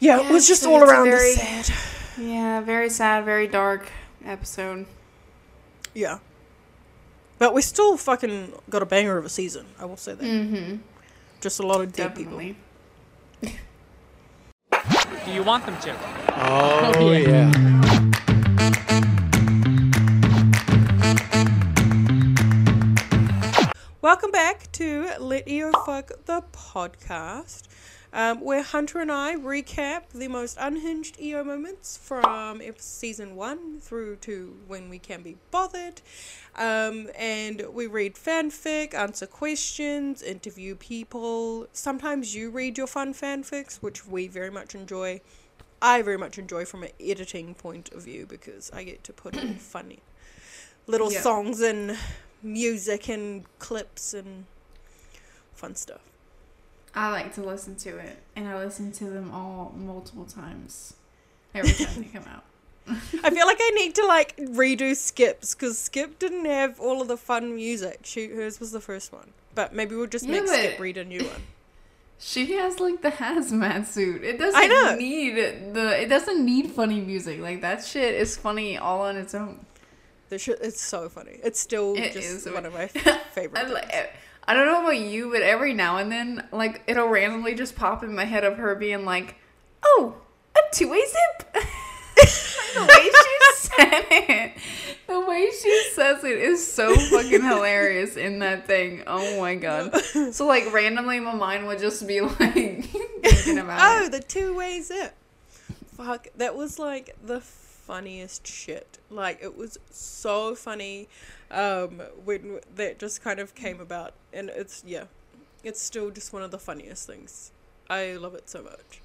yeah, it was just all around very- sad. Yeah, very sad, very dark episode. Yeah. But we still fucking got a banger of a season. I will say that. Mm-hmm. Just a lot of dead people. Do you want them to? Oh, yeah. Welcome back to Let EO Fuck the podcast, um, where Hunter and I recap the most unhinged EO moments from season one through to when we can be bothered. Um, and we read fanfic, answer questions, interview people. Sometimes you read your fun fanfics, which we very much enjoy. I very much enjoy from an editing point of view because I get to put in funny little Yeah. songs and music and clips and fun stuff. I like to listen to it, and I listen to them all multiple times every time they come out. I feel like I need to like redo Skip's because Skip didn't have all of the fun music. She hers was the first one, but maybe we'll just Yeah, make Skip read a new one. She has like the hazmat suit. It doesn't I know. need the. It doesn't need funny music. Like that shit is funny all on its own. The shit, it's so funny. It's still It just one of my I, favorite. things. I don't know about you, but every now and then, like it'll randomly just pop in my head of her being like, "Oh, a two-way zip." the way she said it, the way she says it is so fucking hilarious in that thing. Oh my god! So like randomly, my mind would just be like thinking about Oh, the two way zip. Fuck, that was like the funniest shit. Like it was so funny um when that just kind of came about and it's yeah. It's still just one of the funniest things. I love it so much.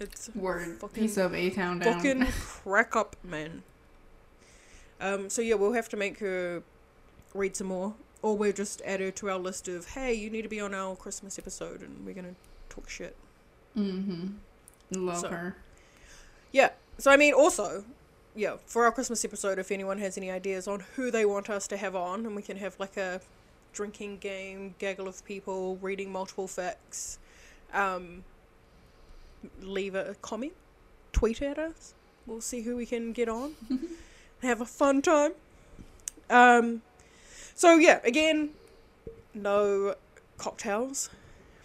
It's Word fucking- piece of a town down. fucking crack up, man. Um so yeah, we'll have to make her read some more. Or we'll just add her to our list of hey, you need to be on our Christmas episode and we're gonna talk shit. Mm-hmm. Love So- her. Yeah. So I mean, also, yeah, for our Christmas episode, if anyone has any ideas on who they want us to have on, and we can have like a drinking game, gaggle of people reading multiple facts, um, leave a comment, tweet at us. We'll see who we can get on. And have a fun time. Um, so yeah, again, no cocktails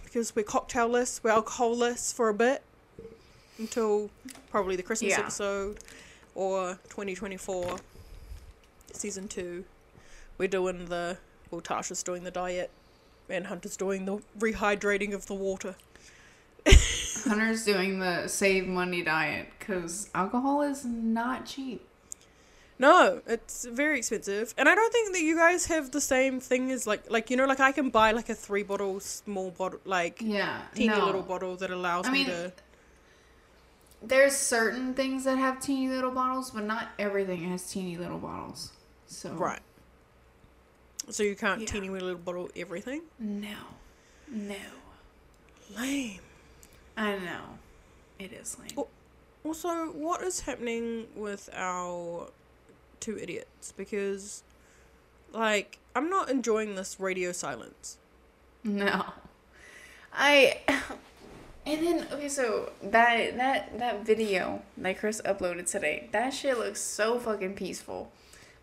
because we're cocktailless, we're alcoholless for a bit until probably the Christmas Yeah. episode or 2024 season 2 we're doing the well Tasha's doing the diet and Hunter's doing the rehydrating of the water Hunter's doing the save money diet because alcohol is not cheap. no it's very expensive and I don't think that you guys have the same thing as like like you know like I can buy like a three bottle small bottle like Yeah, teeny no. little bottle that allows I me mean, to There's certain things that have teeny little bottles, but not everything has teeny little bottles. So right so you can't Yeah. teeny little bottle everything No, no, lame I know, it is lame. Also, what is happening with our two idiots? Because, like, I'm not enjoying this radio silence. No, I. And then okay, so that that that video that Chris uploaded today, that shit looks so fucking peaceful,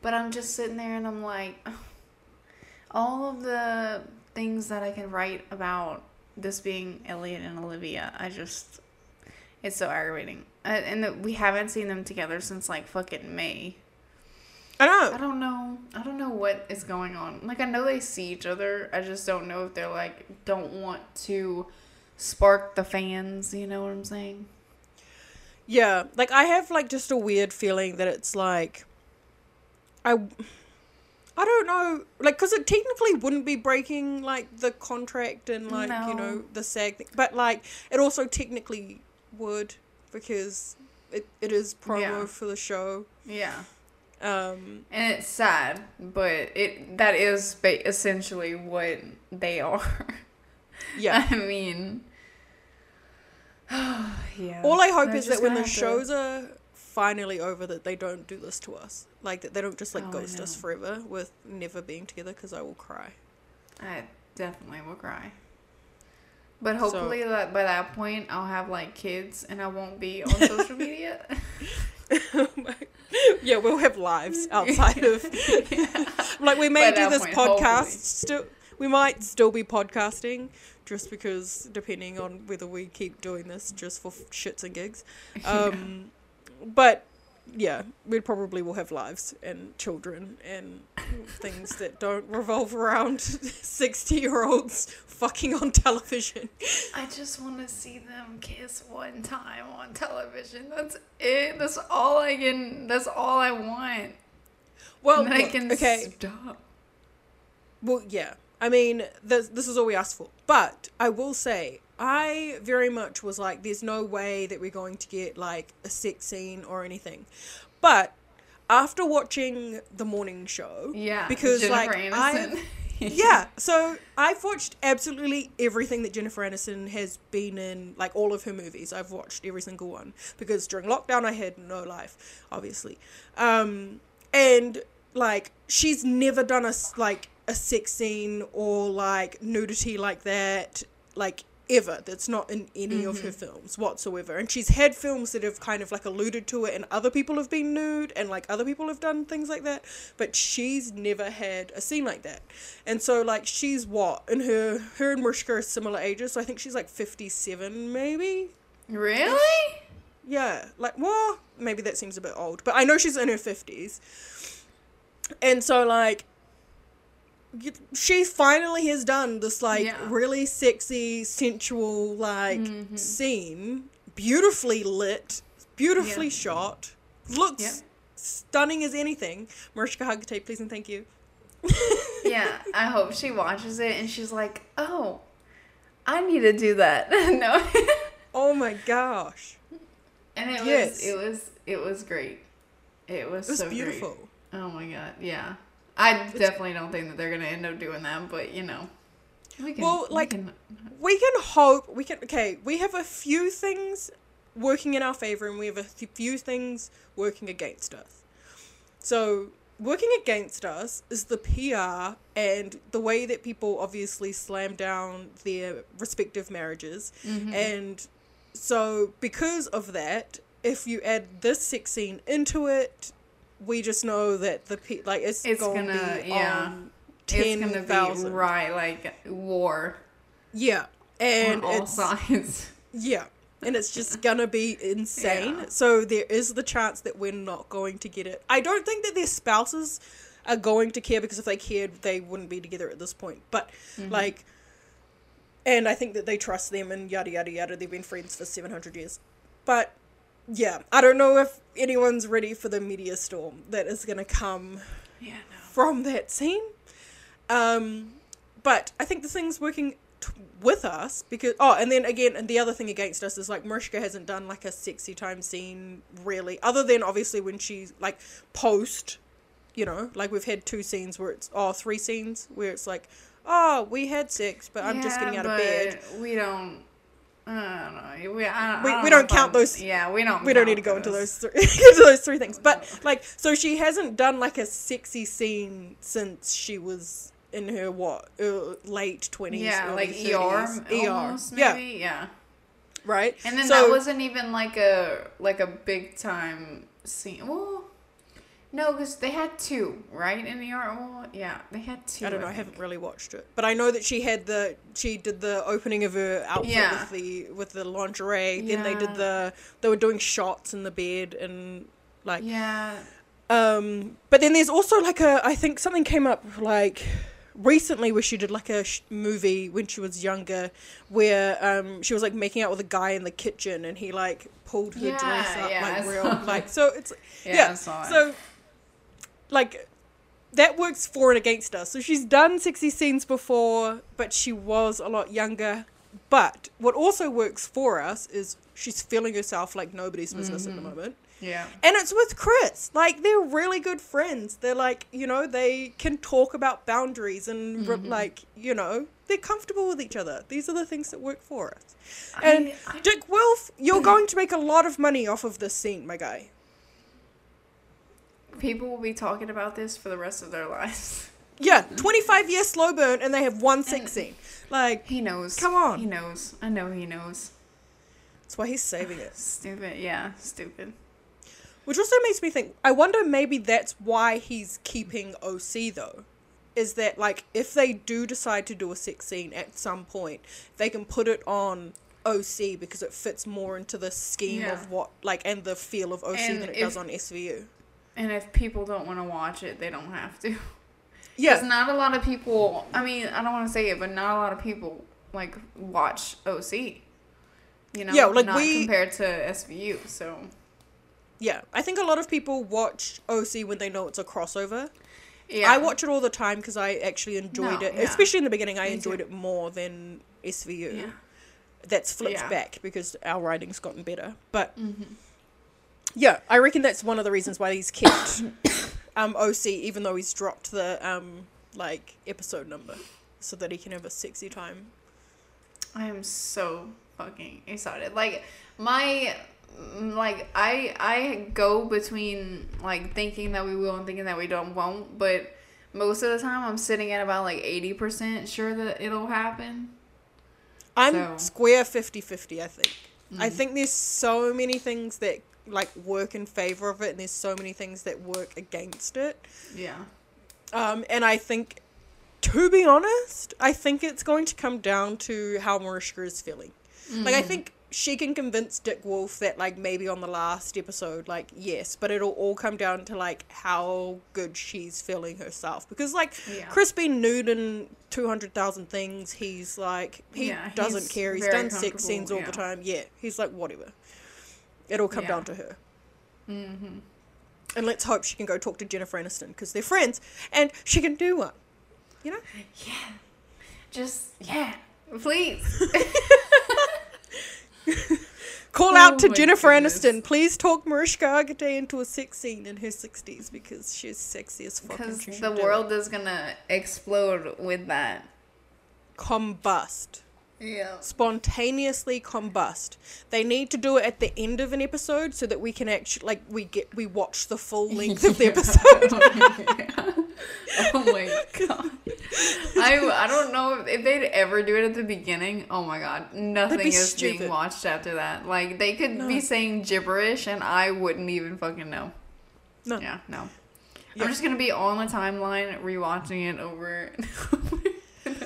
but I'm just sitting there and I'm like, all of the things that I can write about this being Elliot and Olivia, I just, it's so aggravating. Uh, and that we haven't seen them together since like fucking May. I don't I don't know. I don't know what is going on. Like I know they see each other. I just don't know if they're like don't want to spark the fans, you know what I'm saying? Yeah, like, I have, like, just a weird feeling that it's like. I. I don't know, like, because it technically wouldn't be breaking, like, the contract and, like, you know, the SAG thing. But, like, it also technically would, because it, it is promo Yeah. for the show. Yeah. Um, And it's sad, but it that is ba- essentially what they are. yeah. I mean yeah. All I hope They're is that when the have to- shows are finally over, that they don't do this to us. Like that they don't just like Oh, ghost us forever with never being together, because I will cry. I definitely will cry. But hopefully, that by that point, I'll have like kids and I won't be on social media. yeah, we'll have lives outside of. like we may By do this podcast still. We might still be podcasting, just because depending on whether we keep doing this just for shits and gigs. Um, but yeah, we probably will have lives and children and things that don't revolve around sixty-year-olds fucking on television. I just want to see them kiss one time on television. That's it. That's all I can. That's all I want. Well, and then I can okay. stop. Well, yeah. I mean, this, this is all we asked for. But I will say, I very much was like, there's no way that we're going to get like a sex scene or anything. But after watching the morning show, Yeah, because Jennifer like I, yeah, so I've watched absolutely everything that Jennifer Aniston has been in, like all of her movies. I've watched every single one because during lockdown I had no life, obviously. Um, and like she's never done a like a sex scene or like nudity like that, like ever. That's not in any of her mm-hmm. films whatsoever. And she's had films that have kind of like alluded to it, and other people have been nude, and like other people have done things like that. But she's never had a scene like that. And so like she's what in her her and Mariska are similar ages. So I think she's like fifty seven maybe. really? Yeah, like well, maybe that seems a bit old, but I know she's in her fifties, and so like, she finally has done this like Yeah. really sexy, sensual like Mm-hmm. scene, beautifully lit, beautifully Yeah. shot, looks Yeah. stunning as anything. Mariska Hargitay, please and thank you. Yeah. I hope she watches it and she's like, "Oh, I need to do that." no. Oh my gosh, and it Yes. was. It was. It was great. It was. it was so beautiful. Great. Oh my god. Yeah. I definitely don't think that they're gonna end up doing that, but you know. We can, Well, we like- can- we can hope we can okay we have a few things working in our favor and we have a few things working against us so working against us is the pr and the way that people obviously slam down their respective marriages Mm-hmm. and so because of that if you add this sex scene into it we just know that the pe- like it's, It's going to gonna- be yeah. on it's gonna be 10,000 right like war yeah and on all it's sides. Yeah. And it's just gonna be insane. Yeah. So there is the chance that we're not going to get it. I don't think that their spouses are going to care because if they cared, they wouldn't be together at this point. But Mm-hmm. like, and I think that they trust them and yada yada yada. They've been friends for seven hundred years. But yeah, I don't know if anyone's ready for the media storm that is gonna come Yeah, no. from that scene. Um, but I think the thing's working t- with us because oh, and then again, and the other thing against us is like Mariska hasn't done like a sexy time scene really, other than obviously when she's like post, you know, like we've had two scenes where it's oh three scenes where it's like oh we had sex, but I'm just getting out of bed. We don't. I don't know. We, I, We- I we don't count I'm- those- Yeah, we don't. we don't need to go into those. three into those three things but like so she hasn't done like a sexy scene since she was in her what uh, late 20s Yeah, like 30s. ER, almost yeah. Yeah. right And then so, that wasn't even like a like a big time scene. Well, no, because they had two, right? In ER, well, yeah, they had two. I don't know. I think. haven't really watched it, but I know that she had the she did the opening of her outfit Yeah. with the with the lingerie. Then they did the they were doing shots in the bed and like Yeah, Um, but then there's also like a, I think something came up like recently where she did like a sh- movie when she was younger where um she was like making out with a guy in the kitchen and he like pulled her dress up yeah, like real like so it's yeah. yeah, I so like that works for and against us. So she's done sexy scenes before, but she was a lot younger. But what also works for us is she's feeling herself like nobody's business at the mm-hmm. moment. yeah, And it's with Chris. Like they're really good friends. They're like, you know, they can talk about boundaries and re- mm-hmm. like, you know, they're comfortable with each other. These are the things that work for us. And I- I- Dick Wolf, you're going to make a lot of money off of this scene, my guy. People will be talking about this for the rest of their lives. Yeah, 25 year slow burn and they have one sex scene. Like, He knows. Come on. He knows. I know he knows. that's why he's saving it. Stupid. Yeah, stupid. Which also makes me think, I wonder maybe that's why he's keeping OC though. Is that like if they do decide to do a sex scene at some point, they can put it on OC because it fits more into the scheme Yeah. of what like and the feel of OC And than it if- does on SVU. And if people don't want to watch it, they don't have to. Yeah. Because not a lot of people, I mean, I don't want to say it, but not a lot of people, like, watch OC. You know? Yeah, like, not we- compared to SVU, so. Yeah. I think a lot of people watch OC when they know it's a crossover. Yeah. I watch it all the time because I actually enjoyed No, it. yeah. Especially in the beginning, I Me enjoyed too. it more than SVU. Yeah. That's flipped Yeah. back because our writing's gotten better. But Mm-hmm. Yeah, I reckon that's one of the reasons why he's kept um, OC, even though he's dropped the um, like episode number, so that he can have a sexy time. I am so fucking excited. Like my like I I go between like thinking that we will and thinking that we don't won't, but most of the time I'm sitting at about like 80% sure that it'll happen. I'm So- square 50-50, I think. I Mm. think there's so many things that like work in favor of it, and there's so many things that work against it. Yeah. Um, and I think, to be honest, I think it's going to come down to how Mariska is feeling. Like, I think she can convince Dick Wolf that, like, maybe on the last episode, like, yes, but it'll all come down to, like, how good she's feeling herself. Because, like, Yeah. Been nude in 200,000 things. He's, like, he Yeah, doesn't he's care. He's done sex scenes all yeah. the time. Yeah. He's like, whatever. It'll come Yeah. down to her. Mm-hmm. And let's hope she can go talk to Jennifer Aniston because they're friends and she can do one. You know? Yeah. Just yeah. Please. Call Oh out to Jennifer goodness. Aniston. Please talk Mariska Hargitay into a sex scene in her 60s because she's sexy as fuck. Because the world is gonna explode with that. combust. Yeah. Spontaneously combust. They need to do it at the end of an episode so that we can actually like we get we watch the full length of the episode. oh my god. I I don't know if, they'd ever do it at the beginning. Oh my god, nothing be is being watched after that. Like they could No. be saying gibberish and I wouldn't even fucking know. No. Yeah, no. Yeah. I'm just gonna be on the timeline rewatching it over. over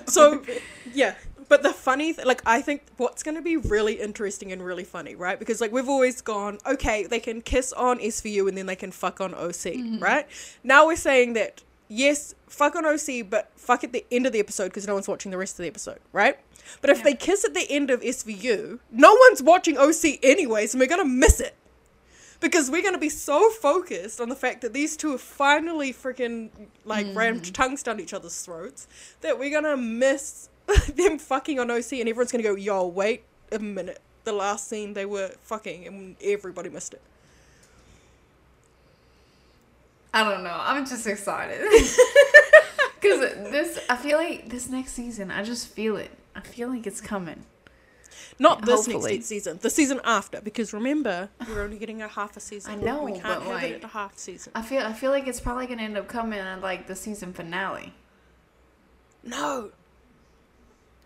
So, yeah. But the funny, th- like, I think what's going to be really interesting and really funny, right? Because, like, we've always gone, okay, they can kiss on SVU and then they can fuck on OC, mm-hmm. right? Now we're saying that, yes, fuck on OC, but fuck at the end of the episode because no one's watching the rest of the episode, right? But if Yeah. they kiss at the end of SVU, no one's watching OC anyways, and we're going to miss it. Because we're going to be so focused on the fact that these two have finally freaking, like, mm-hmm. rammed tongues down each other's throats that we're going to miss them fucking on OC and everyone's to go, yo, wait a minute. The last scene they were fucking and everybody missed it. I don't know. I'm just excited. Because this, I feel like this next season, I just feel it. I feel like it's coming. Not this hopefully. next season, the season after, because remember, we're only getting a half a season. I know, we can't but, have like- it at a half season. I feel, I feel like it's probably gonna end up coming at like the season finale, No,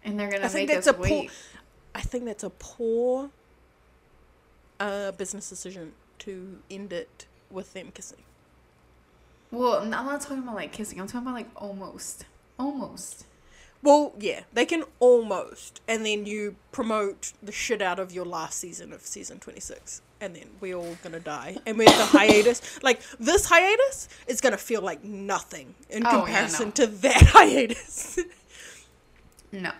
and they're gonna I think make that's us a poor. wait. I think that's a poor uh, business decision to end it with them kissing. Well, I'm not talking about like kissing. I'm talking about like almost, almost. Well, yeah, they can almost, and then you promote the shit out of your last season of season 26, and then we're all gonna die. And we're the hiatus. Like, this hiatus is gonna feel like nothing in Oh, yeah, comparison no. to that hiatus. No.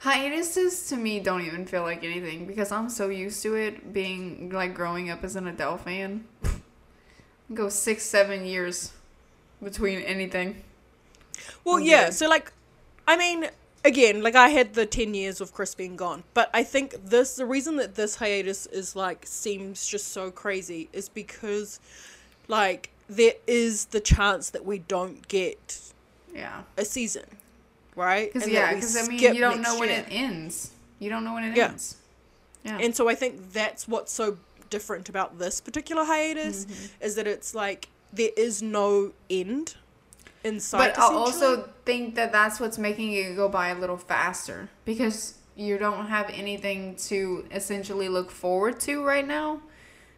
Hiatuses to me don't even feel like anything because I'm so used to it being like growing up as an Adele fan. Go six, seven years between anything. well, I'm yeah, so, like, I mean, again, like, I had the 10 years of Chris being gone, but I think this, the reason that this hiatus is, like, seems just so crazy is because, like, there is the chance that we don't get Yeah. a season, right? Because yeah, because I mean you don't know when year. it ends. You don't know when it Yeah. ends. Yeah. And so I think that's what's so different about this particular hiatus Mm-hmm. is that it's like there is no end. in sight. But I also think that that's what's making it go by a little faster because you don't have anything to essentially look forward to right now.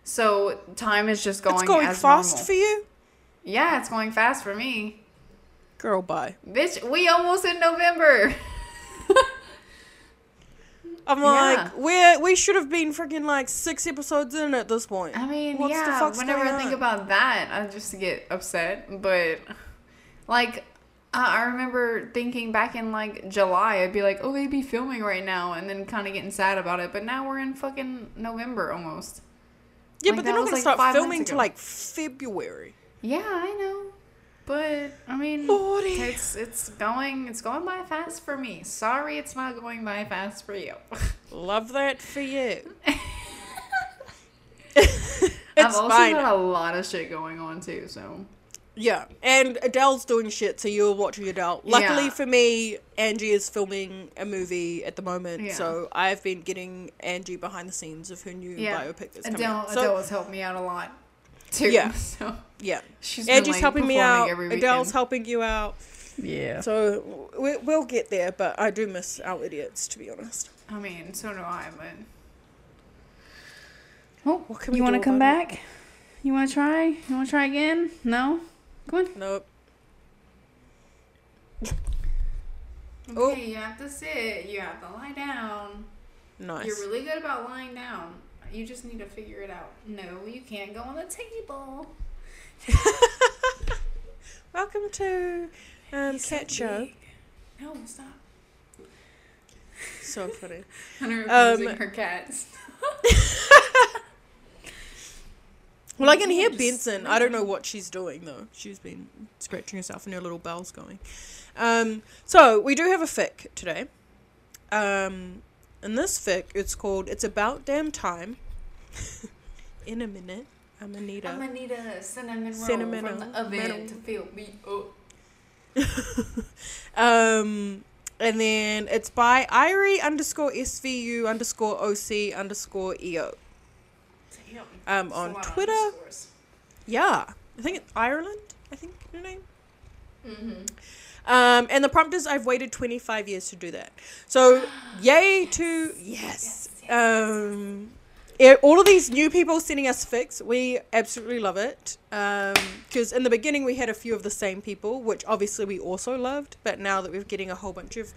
So time is just going. it's going as fast normal. for you, Yeah, it's going fast for me. Girl. Bye. Bitch, we almost in November. I'm Yeah. like, we're we should have been freaking like six episodes in at this point. I mean, What's the yeah. whenever I think on? about that, I just get upset. But like, I I remember thinking back in like July, I'd be like, "Oh, they'd be filming right now," and then kind of getting sad about it. But now we're in fucking November almost. yeah, like, but they're not gonna like, start filming till like February. Yeah, I know. But I mean, Lordy. it's it's going it's going by fast for me. Sorry, it's not going by fast for you. Love that for you. I've also fine. got a lot of shit going on too. So Yeah, and Adele's doing shit, so you're watching Adele. Luckily Yeah. for me, Angie is filming a movie at the moment, Yeah. so I've been getting Angie behind the scenes of her new yeah, biopic that's coming Adele out. So, Adele has helped me out a lot too. Yeah. So yeah, she's Angie's like, helping me out. Adele's helping you out. Yeah. So we, we'll get there, but I do miss our idiots, to be honest. I mean, so do I. But Oh, what can you want to come about it? back? You want to try? You want to try again? No. Come on. Nope. Oh. Okay, you have to sit. You have to lie down. Nice. You're really good about lying down. You just need to figure it out. No, you can't go on the table. Welcome to um, Cat Show. No, stop. So funny. Hunter Um, abusing her cats. Well, I can hear Benson. I don't know what she's doing though. She's been scratching herself and her little bell's going. Um, so we do have a fic today. Um, and this fic, it's called "It's About Damn Time." In a minute, I'm Anita. I'm gonna need a cinnamon roll Cinnamon from the oven metal. to fill me up. um, and then it's by Irie underscore SVU underscore OC underscore EO. Um, on Twitter. underscores. Yeah, I think it's Ireland. I think her name. Mhm. Um, and the prompt is I've waited 25 years to do that. So, yay to yes. Um, yeah, all of these new people sending us fics, we absolutely love it. Because in the beginning we had a few of the same people, which obviously we also loved. But now that we're getting a whole bunch of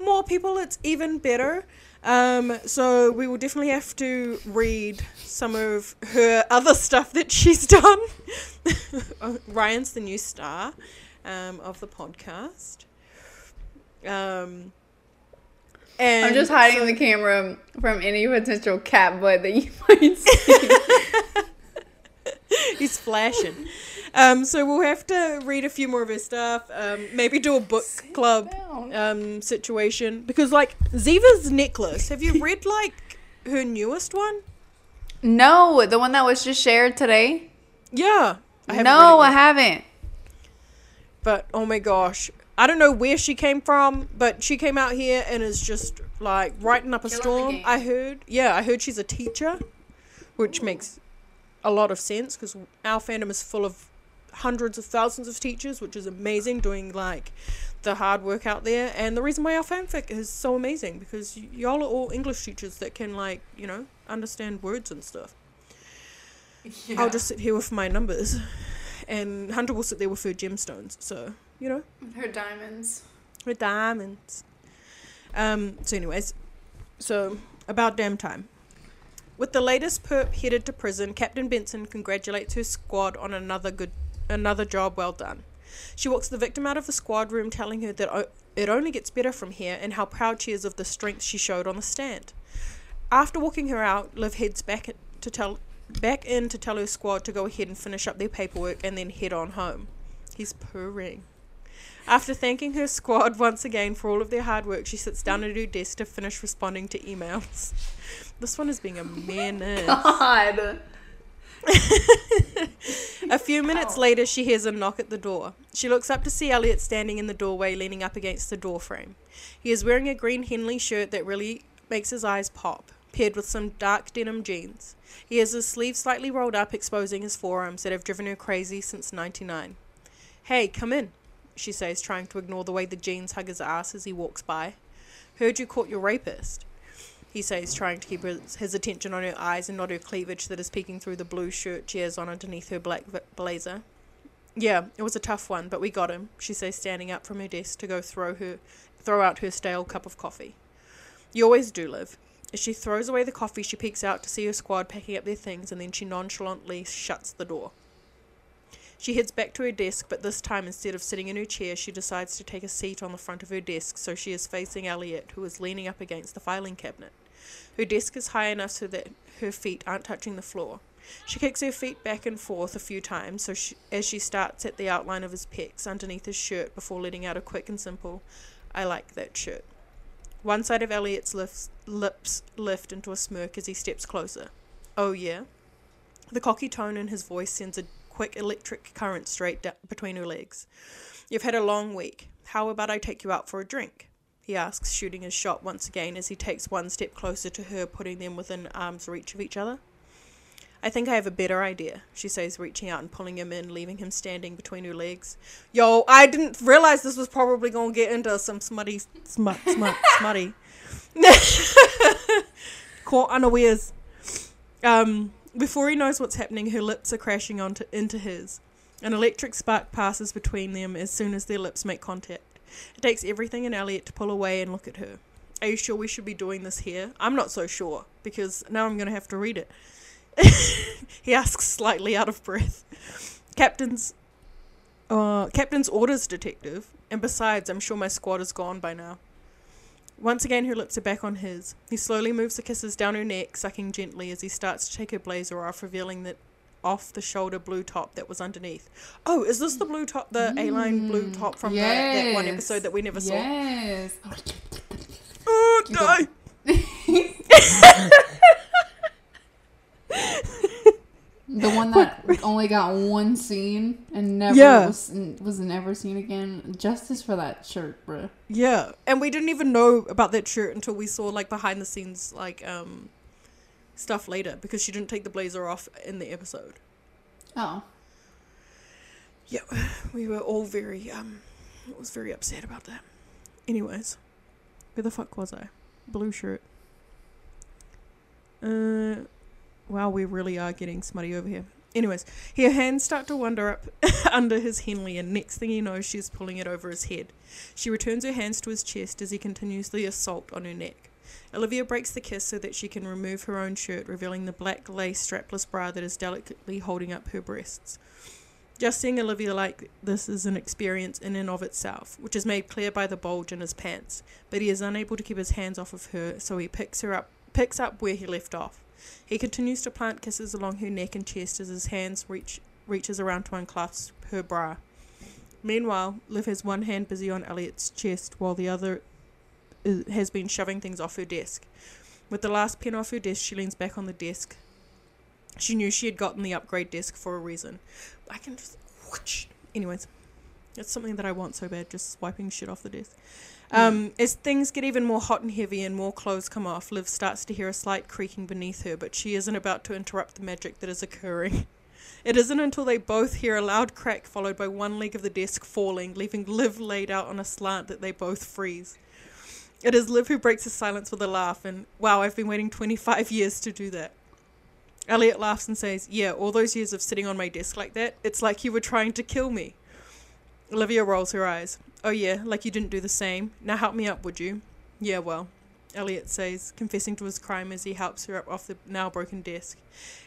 more people, it's even better. Um, so we will definitely have to read some of her other stuff that she's done. Ryan's the new star um, of the podcast. Um, and I'm just hiding so- the camera from any potential cat butt that you might see. He's flashing. Um, so we'll have to read a few more of his stuff. Um, maybe do a book club um, situation because, like, Ziva's necklace. Have you read like her newest one? no, the one that was just shared today. Yeah. I no, I haven't. But oh my gosh, I don't know where she came from, but she came out here and is just like writing up a storm. I heard, yeah, I heard she's a teacher, which makes a lot of sense because our fandom is full of hundreds of thousands of teachers, which is amazing, doing like the hard work out there. And the reason why our fanfic is so amazing because y- y'all are all English teachers that can like you know understand words and stuff. I'll just sit here with my numbers, and Hunter will sit there with her gemstones. So you know. her diamonds. Her diamonds. Um, so, anyways, so about damn time. With the latest perp headed to prison, Captain Benson congratulates her squad on another good, another job well done. She walks the victim out of the squad room, telling her that o- it only gets better from here, and how proud she is of the strength she showed on the stand. After walking her out, Liv heads back to tell, back in to tell her squad to go ahead and finish up their paperwork, and then head on home. He's purring. After thanking her squad once again for all of their hard work, she sits down at her desk to finish responding to emails. This one is being a menace. God. A few minutes later, she hears a knock at the door. She looks up to see Elliot standing in the doorway, leaning up against the doorframe. He is wearing a green Henley shirt that really makes his eyes pop, paired with some dark denim jeans. He has his sleeves slightly rolled up, exposing his forearms that have driven her crazy since 99. Hey, come in. she says, trying to ignore the way the jeans hug his ass as he walks by. Heard you caught your rapist, he says, trying to keep his, his attention on her eyes and not her cleavage that is peeking through the blue shirt she has on underneath her black blazer. Yeah, it was a tough one, but we got him, she says, standing up from her desk to go throw her throw out her stale cup of coffee. You always do, Liv. As she throws away the coffee, she peeks out to see her squad packing up their things and then she nonchalantly shuts the door. She heads back to her desk, but this time instead of sitting in her chair, she decides to take a seat on the front of her desk so she is facing Elliot, who is leaning up against the filing cabinet. Her desk is high enough so that her feet aren't touching the floor. She kicks her feet back and forth a few times so she, as she starts at the outline of his pecs underneath his shirt before letting out a quick and simple, I like that shirt. One side of Elliot's lifts, lips lift into a smirk as he steps closer. Oh, yeah? The cocky tone in his voice sends a quick electric current straight between her legs. You've had a long week. How about I take you out for a drink? He asks, shooting his shot once again as he takes one step closer to her, putting them within arm's reach of each other. I think I have a better idea, she says, reaching out and pulling him in, leaving him standing between her legs. Yo, I didn't realize this was probably going to get into some smutty, smut, smut, smutty. Caught unawares. Um, before he knows what's happening, her lips are crashing onto into his. An electric spark passes between them as soon as their lips make contact. It takes everything in Elliot to pull away and look at her. Are you sure we should be doing this here? I'm not so sure, because now I'm going to have to read it. he asks, slightly out of breath. Captain's. Uh, Captain's orders, detective. And besides, I'm sure my squad is gone by now. Once again, her lips are back on his. He slowly moves the kisses down her neck, sucking gently as he starts to take her blazer off, revealing that off the shoulder blue top that was underneath. Oh, is this the blue top, the A-line blue top from the, that one episode that we never saw? Yes. Oh, die! The one that only got one scene and never Yeah. was was never seen again. Justice for that shirt, bruh. Yeah, and we didn't even know about that shirt until we saw like behind the scenes like um stuff later because she didn't take the blazer off in the episode. Oh, Yeah, we were all very um I was very upset about that. Anyways, where the fuck was I? Blue shirt. Uh wow, we really are getting smutty over here. Anyways, her hands start to wander up under his Henley, and next thing you know, she's pulling it over his head. She returns her hands to his chest as he continues the assault on her neck. Olivia breaks the kiss so that she can remove her own shirt, revealing the black lace strapless bra that is delicately holding up her breasts. Just seeing Olivia like this is an experience in and of itself, which is made clear by the bulge in his pants, but he is unable to keep his hands off of her, so he picks her up picks up where he left off. He continues to plant kisses along her neck and chest as his hands reach reaches around to unclasp her bra. Meanwhile, Liv has one hand busy on Elliot's chest while the other is, has been shoving things off her desk. With the last pen off her desk, she leans back on the desk. She knew she had gotten the upgrade desk for a reason. I can just. Whoosh. Anyways, it's something that I want so bad, just swiping shit off the desk. Um, as things get even more hot and heavy and more clothes come off, Liv starts to hear a slight creaking beneath her, but she isn't about to interrupt the magic that is occurring. It isn't until they both hear a loud crack followed by one leg of the desk falling, leaving Liv laid out on a slant that they both freeze. It is Liv who breaks the silence with a laugh, and wow, I've been waiting 25 years to do that. Elliot laughs and says, Yeah, all those years of sitting on my desk like that, it's like you were trying to kill me. Olivia rolls her eyes. Oh, yeah, like you didn't do the same. Now help me up, would you? Yeah, well, Elliot says, confessing to his crime as he helps her up off the now broken desk.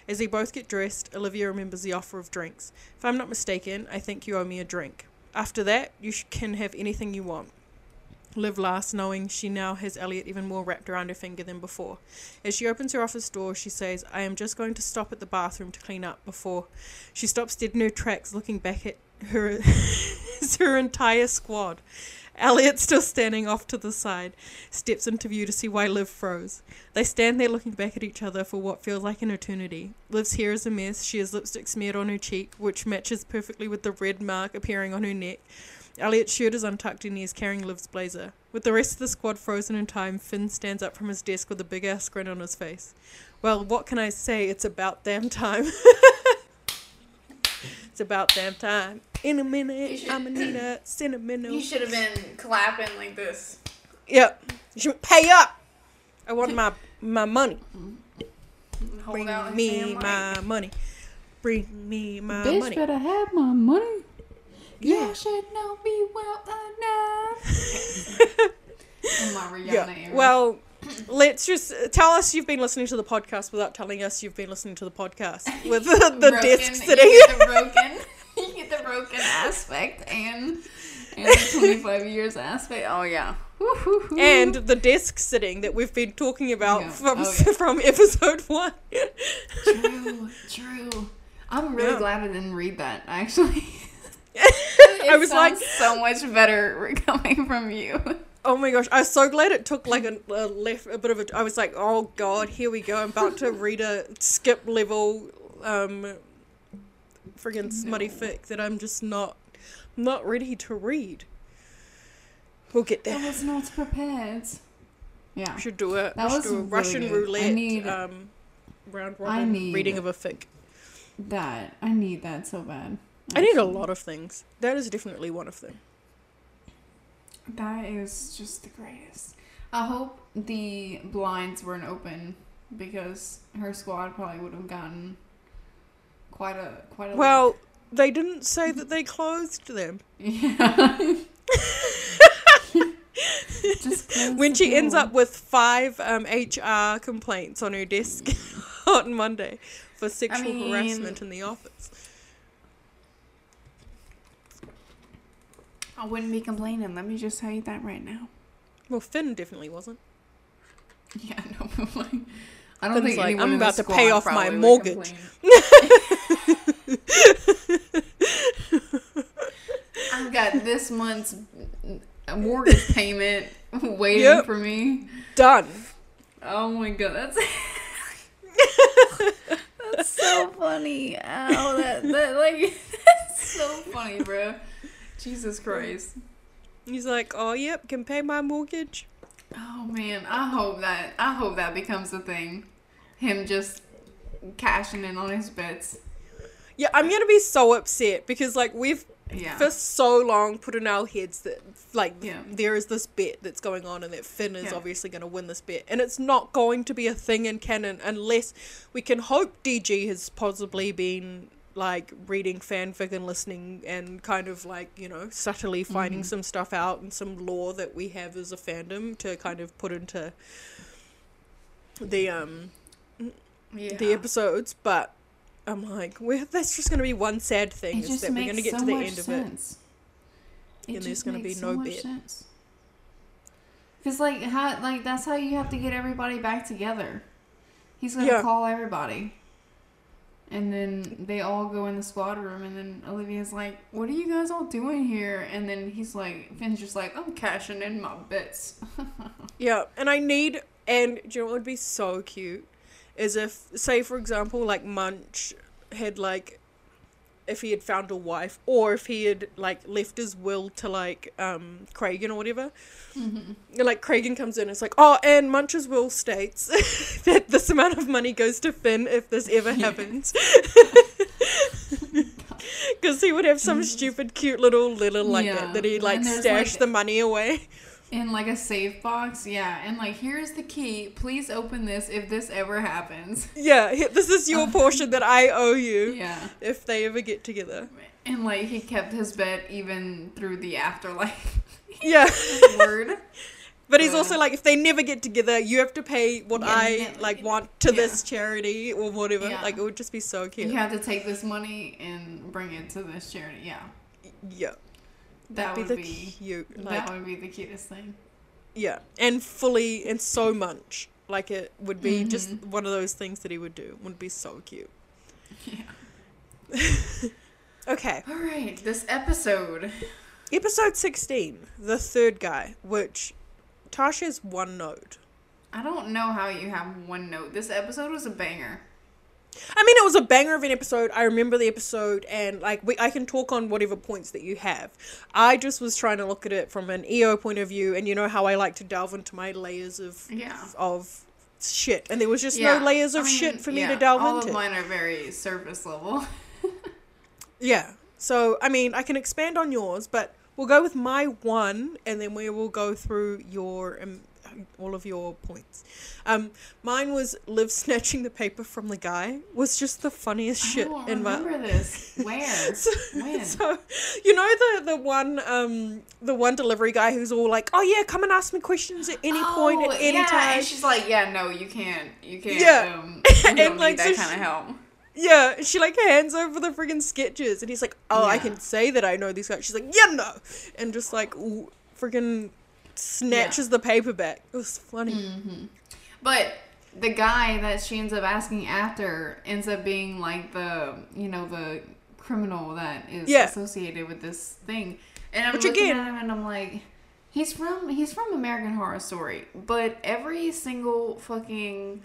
As they both get dressed, Olivia remembers the offer of drinks. If I'm not mistaken, I think you owe me a drink. After that, you can have anything you want. Liv laughs, knowing she now has Elliot even more wrapped around her finger than before. As she opens her office door, she says, I am just going to stop at the bathroom to clean up before. She stops dead in her tracks, looking back at her, her entire squad. Elliot, still standing off to the side, steps into view to see why Liv froze. They stand there looking back at each other for what feels like an eternity. Liv's hair is a mess. She has lipstick smeared on her cheek, which matches perfectly with the red mark appearing on her neck. Elliot's shirt is untucked and he is carrying Liv's blazer. With the rest of the squad frozen in time, Finn stands up from his desk with a big ass grin on his face. Well, what can I say? It's about damn time. It's about damn time. In a minute, should- I'ma need a cinnamon. You should have been clapping like this. Yep. You should pay up. I want my my money. Mm-hmm. Hold Bring out me hand like- my money. Bring me my Bitch money. better have my money. Yeah. You should know me well enough. In my Rihanna Yeah. era. Well, let's just uh, tell us you've been listening to the podcast without telling us you've been listening to the podcast with the, the Broken- disc You sitting. get the broken. you get the broken aspect and and the twenty five years aspect. Oh yeah. And the desk sitting that we've been talking about Yeah. from Oh, yeah. from episode one. true, true. I'm really Yeah. glad I didn't read that. Actually, I was like, so much better coming from you. Oh my gosh, I was so glad it took like a, a left a bit of a. I was like, oh god, here we go. I'm about to read a skip level, um, friggin' smutty No. fic that I'm just not not ready to read. We'll get there. I was not prepared. Yeah. We should do a, That we should was do a really Russian good. Roulette need- um, round I robin need- reading of a fic. That I need that so bad. I need a lot of things. That is definitely one of them. That is just the greatest. I hope the blinds weren't open because her squad probably would have gotten quite a quite a Well, they didn't say that they closed them. yeah. just when she ends up with five um, HR complaints on her desk on Monday for sexual mean- harassment in the office. I wouldn't be complaining. Let me just tell you that right now. Well, Finn definitely wasn't. Yeah, no, but like, I don't Finn's think like, "I'm about to pay off my mortgage." I've got this month's mortgage payment waiting Yep. for me. Done. Oh my god, that's that's so funny. Oh, that that like that's so funny, bro. Jesus Christ. He's like, oh, yep, can pay my mortgage. Oh man, I hope that I hope that becomes a thing. Him just cashing in on his bets. Yeah, I'm gonna be so upset because like we've Yeah. for so long put in our heads that like Yeah. there is this bet that's going on and that Finn is Yeah. obviously going to win this bet and it's not going to be a thing in canon unless we can hope DG has possibly been like reading fanfic and listening and kind of like you know subtly finding Mhm. some stuff out and some lore that we have as a fandom to kind of put into the um yeah. the episodes but I'm like, we're, that's just going to be one sad thing it is that we're going to get so to the end of it. sense. It And there's just gonna be makes no much sense. Cause like how like that's how you have to get everybody back together. He's gonna Yeah. call everybody. And then they all go in the squad room, and then Olivia's like, "What are you guys all doing here?" And then he's like, Finn's just like, "I'm cashing in my bets." Yeah, and I need, and do you know what would be so cute? Is if, say, for example, like Munch had like, if he had found a wife, or if he had like left his will to like um Cragen or whatever. Mhm. And, Like Cragen comes in, and it's like, oh, and Munch's will states that this amount of money goes to Finn if this ever Yeah. happens. Because he would have some stupid, cute little little like Yeah, that that he'd like and there's, stash like- the money away. In like a safe box, yeah, and like here's the key. Please open this if this ever happens. Yeah, this is your portion that I owe you Yeah. if they ever get together. And like he kept his bet even through the afterlife. Yeah, Word. but he's Uh, also like, if they never get together, you have to pay what Yeah, I like want to yeah. this charity or whatever. Yeah. Like it would just be so cute. You have to take this money and bring it to this charity. Yeah. Yeah, That that'd be the be cute. Like that would be the cutest thing. yeah, and fully and so much. Like it would be just Mhm. one of those things that he would do. Would be so cute. Yeah. Okay, All right, this episode. episode sixteen, the third guy, which Tasha's one note. I don't know how you have one note. This episode was a banger. I mean, it was a banger of an episode. I remember the episode, and like we, I can talk on whatever points that you have. I just was trying to look at it from an EO point of view, and you know how I like to delve into my layers of Yeah. of shit, and there was just Yeah, no layers of I mean, shit for me to delve all into. of mine are very surface level. Yeah. So, I mean, I can expand on yours, but we'll go with my one and then we will go through your um, all of your points. Um, mine was Liv snatching the paper from the guy was just the funniest shit I in my remember this. Where? so, When? so, you know the the one um the one delivery guy who's all like, "Oh yeah, come and ask me questions at any point Oh, at any yeah, time." And she's like, yeah, no, you can't. You can't. Yeah. Um, you And, don't like, need that so kind of help. Yeah, she like hands over the friggin' sketches, and he's like, "Oh, I can say that I know these guys." She's like, "Yeah, no," and just like friggin' snatches the paper back. It was funny. Mm. But the guy that she ends up asking after ends up being like the, you know, the criminal that is Yeah. associated with this thing. And I'm Which looking again- at him and I'm like, he's from he's from American Horror Story, but every single fucking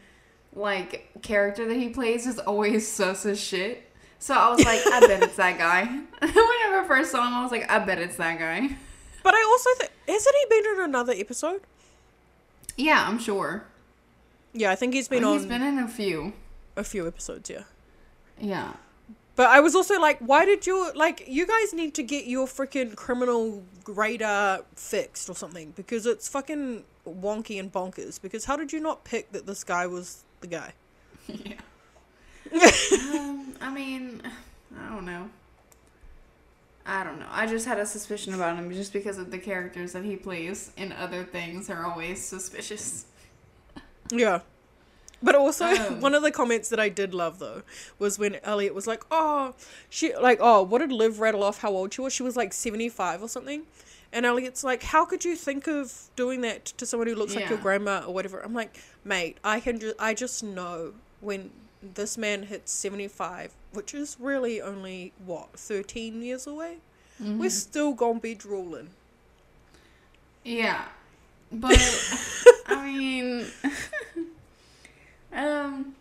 like character that he plays is always sus as shit. So I was like, I bet it's that guy. Whenever I first saw him, I was like, I bet it's that guy. But I also think hasn't he been in another episode? Yeah, I'm sure. Yeah, I think he's been on He's been in a few. a few episodes. Yeah. Yeah. But I was also like, why did you like? You guys need to get your freaking criminal radar fixed or something because it's fucking wonky and bonkers. Because how did you not pick that this guy was the guy? Yeah. um, I mean, I don't know. I don't know. I just had a suspicion about him just because of the characters that he plays in other things are always suspicious. Yeah. But also, Um. one of the comments that I did love though was when Elliot was like, "Oh, she like, oh, what did Liv rattle off how old she was? She was like seventy five or something." And Elliot's like, "How could you think of doing that to someone who looks like your grandma or whatever?" I'm like, "Mate, I can just, I just know when this man hits seventy five, which is really only what thirteen years away. Mm-hmm. We're still gonna be drooling." Yeah. But I mean um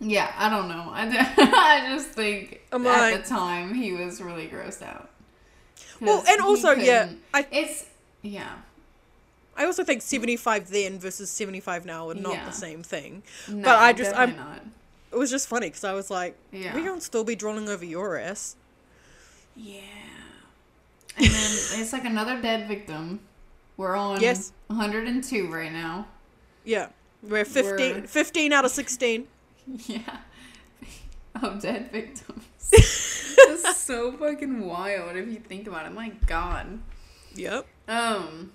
yeah, I don't know. I, d- I just think I'm at like- the time he was really grossed out. Well, and also, yeah, I it's yeah. I also think seventy five then versus seventy five now are not Yeah. the same thing. No, But I just- I'm- not. It was just funny because I was like, Yeah. we don't still be drooling over your ass. Yeah. And then it's like another dead victim. We're on Yes. 102 right now. Yeah. We're 15, We're- 15 out of 16. Yeah. Of dead victims. it's so fucking wild if you think about it. My god. Yep. Um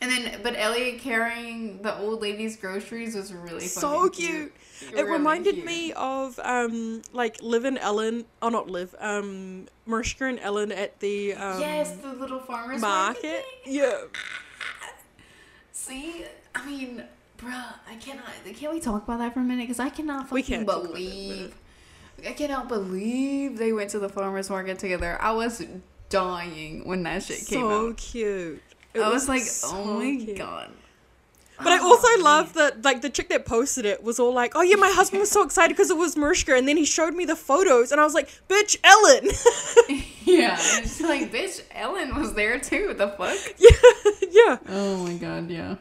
and then but Elliot carrying the old lady's groceries was really So fucking cute. It Really reminded cute. me of, um, like, Liv and Ellen, oh, not Liv, um, Mariska and Ellen at the, um, yes, the little farmers market. market. Yeah. See, I mean, bruh, I cannot. Can we talk about that for a minute? Because I cannot We fucking can't talk about that believe. I cannot believe they went to the farmers market together. I was dying when that shit came out. So cute. It I was like, so oh my cute. god. But I Oh, also man. love that, like, the chick that posted it was all like, oh, yeah, my husband was so excited because it was Mariska. And then he showed me the photos, and I was like, bitch, Ellen. Yeah, and it's like, bitch, Ellen was there too. The fuck? yeah. yeah. Oh my god, yeah.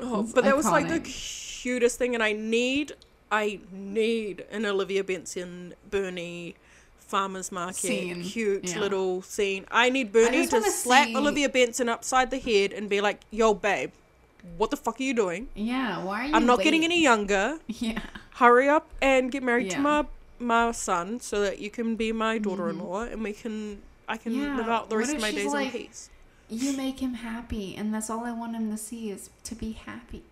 Oh, It's but that was like the cutest thing, and I need, I need an Olivia Benson Bernie farmers market Scene, cute yeah. little scene. I need Bernie just to slap see- Olivia Benson upside the head and be like, "Yo, babe, what the fuck are you doing? Yeah, why are you? I'm not getting any younger. Yeah. Hurry up and get married to my my son so that you can be my daughter-in-law and we can." I can Mm-hmm. Yeah, live out the rest of my days like- in peace. You make him happy, and that's all I want him to see is to be happy.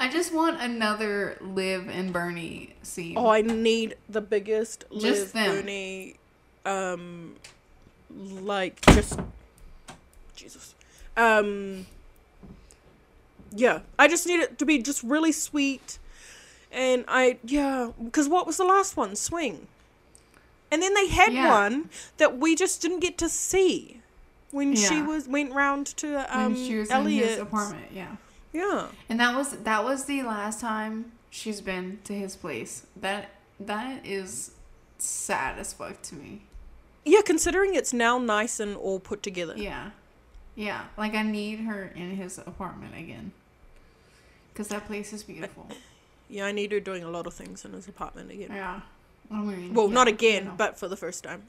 I just want another Liv and Bernie scene. Oh, I need the biggest Just Liv them. Bernie, um, like just Jesus, um, yeah. I just need it to be just really sweet, and I yeah, because what was the last one? Swing, and then they had Yeah. one that we just didn't get to see when she was went round to um when she was Elliot's. apartment, yeah. Yeah, And that was that was the last time she's been to his place. That that is sad as fuck to me. yeah. Considering it's now nice and all put together. Yeah, yeah. Like I need her in his apartment again, because that place is beautiful. Yeah, I need her doing a lot of things in his apartment again. Yeah, I mean, Well, not again, you know. but for the first time.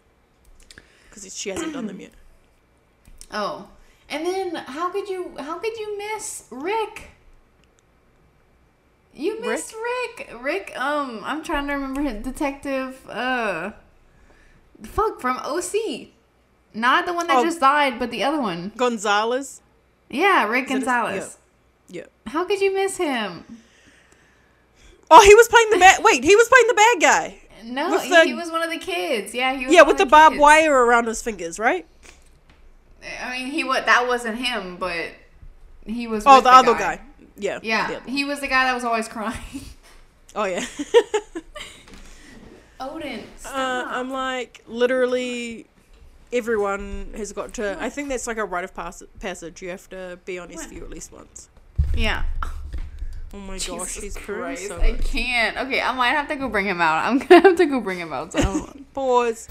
Because she hasn't done them yet. Oh, and then how could you how could you miss Rick? You missed Rick. Rick. Um, I'm trying to remember his detective. Uh, fuck from OC, not the one that Oh. just died, but the other one. Gonzalez. Yeah, Rick Is Gonzalez. Yeah. How could you miss him? Oh, he was playing the bad. Wait, he was playing the bad guy. No, he, the- he was one of the kids. Yeah, he was Yeah, with the barbed wire around his fingers, right? I mean, he what? That wasn't him, but he was. Oh, with the, other guy. Yeah. Yeah, he was the guy that was always crying. Oh yeah. Odin. uh, I'm like literally. Everyone has got to. I think that's like a rite of pass- passage. You have to be on SVU at least once. yeah. Oh my gosh, he's Christ, so I much. can't. Okay, I might have to go bring him out. I'm gonna have to go bring him out. So. Pause.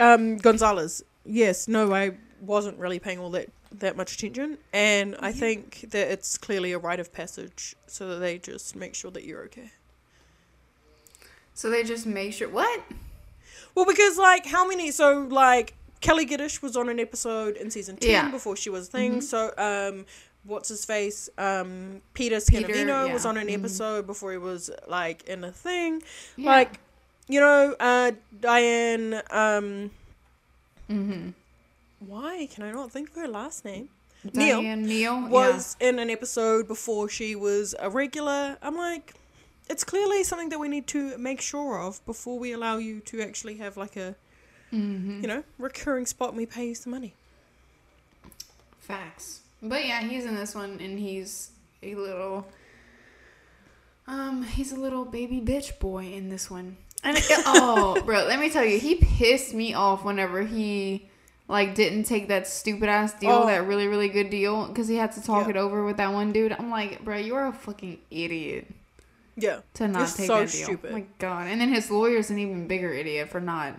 Um, Gonzalez. Yes, no, I wasn't really paying all that that much attention, and I think that it's clearly a rite of passage, so that they just make sure that you're okay. so they just make sure. What? Well, because like how many? So like Kelli Giddish was on an episode in season ten Yeah. before she was a thing. Mhm. So um, what's his face? Um, Peter Peter, Scanavino was on an Mhm. episode before he was like in a thing. Yeah. Like you know, uh, Diane. Um, Mm-hmm. why can I not think of her last name? Neal Neil Neal Was in an episode before she was a regular. I'm like. It's clearly something that we need to make sure of before we allow you to actually have like a Mm-hmm. you know, recurring spot and we pay you some money. Facts. But yeah, he's in this one, and he's a little. Um, he's a little baby bitch boy in this one. And it- oh, bro, let me tell you, he pissed me off whenever he like didn't take that stupid ass deal, Oh. that really really good deal, because he had to talk Yeah. it over with that one dude. I'm like, bro, you're a fucking idiot Yeah. to not You're take so that deal. stupid. Oh my god, and then his lawyer's an even bigger idiot for not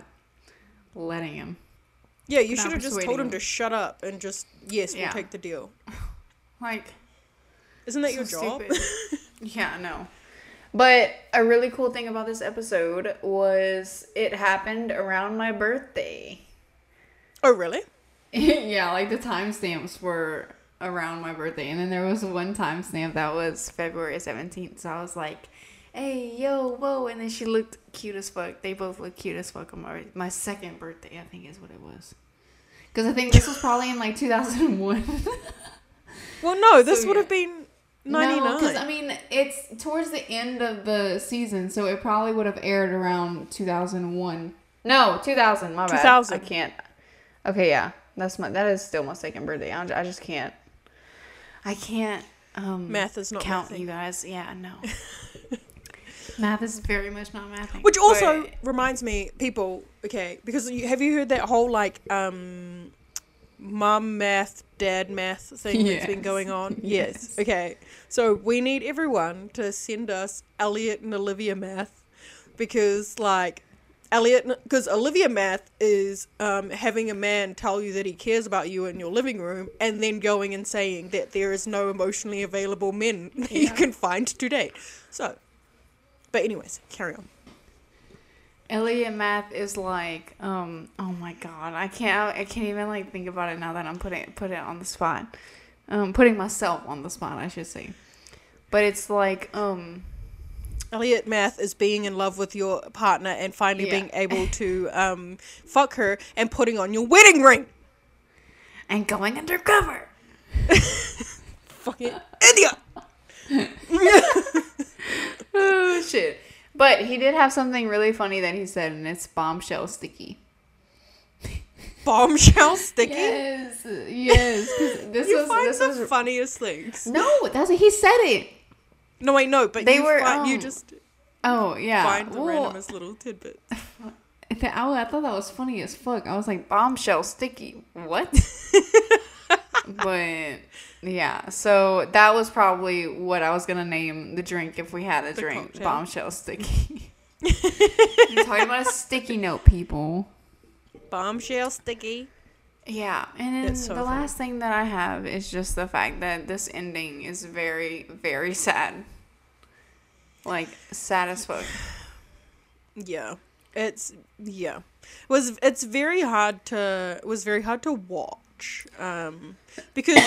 letting him. Yeah, you should have just told him him. to shut up and just, yes, Yeah. we'll take the deal. Like, Isn't that So your job? yeah, no. But a really cool thing about this episode was it happened around my birthday. oh, really? yeah, like the timestamps were around my birthday. And then there was one timestamp that was February 17th. So I was like, hey, yo, whoa. And then she looked cute as fuck. They both look cute as fuck on my, my second birthday, I think is what it was. Because I think this was probably in like 2001. Well, no, this So, would yeah. have been 99. because I mean it's towards the end of the season, so it probably would have aired around 2001. No, 2000. My bad. 2000. I can't. Okay, yeah, that's my. That is still my second birthday. I'm, I just can't. I can't. Um, Math is not count you guys. Yeah, no. math is very much not math. Which also reminds me, people, okay, because you, have you heard that whole like um mum math, dad math thing that's been going on? Yes. yes. Okay. So we need everyone to send us Elliot and Olivia math because like Elliot, because Olivia math is um, having a man tell you that he cares about you in your living room and then going and saying that there is no emotionally available men that you can find to date. So, but anyways, carry on. Elliot math is like, um, oh my god, I can't, I can't even like think about it now that I'm putting put it on the spot, um, putting myself on the spot, I should say. But it's like, um, Elliot math is being in love with your partner and finally Yeah. being able to um, fuck her and putting on your wedding ring. and going undercover. Fucking idiot. Oh shit! But he did have something really funny that he said, and it's bombshell sticky. Bombshell sticky. Yes, yes. This you was find this the was funniest things. no. That's he said it. No, wait, no, but They you, were, find, you um, just Oh yeah. find the Well, randomest little tidbits. I, I thought that was funny as fuck. I was like, bombshell sticky. What? But yeah, so that was probably what I was gonna name the drink if we had a The drink. cocktail. Bombshell sticky. I'm talking about a sticky note, people. Bombshell sticky. Yeah, and then so the funny. last thing that I have is just the fact that this ending is very, very sad. Like sad as fuck. Yeah. It's yeah. It was it's very hard to it was very hard to watch. Um because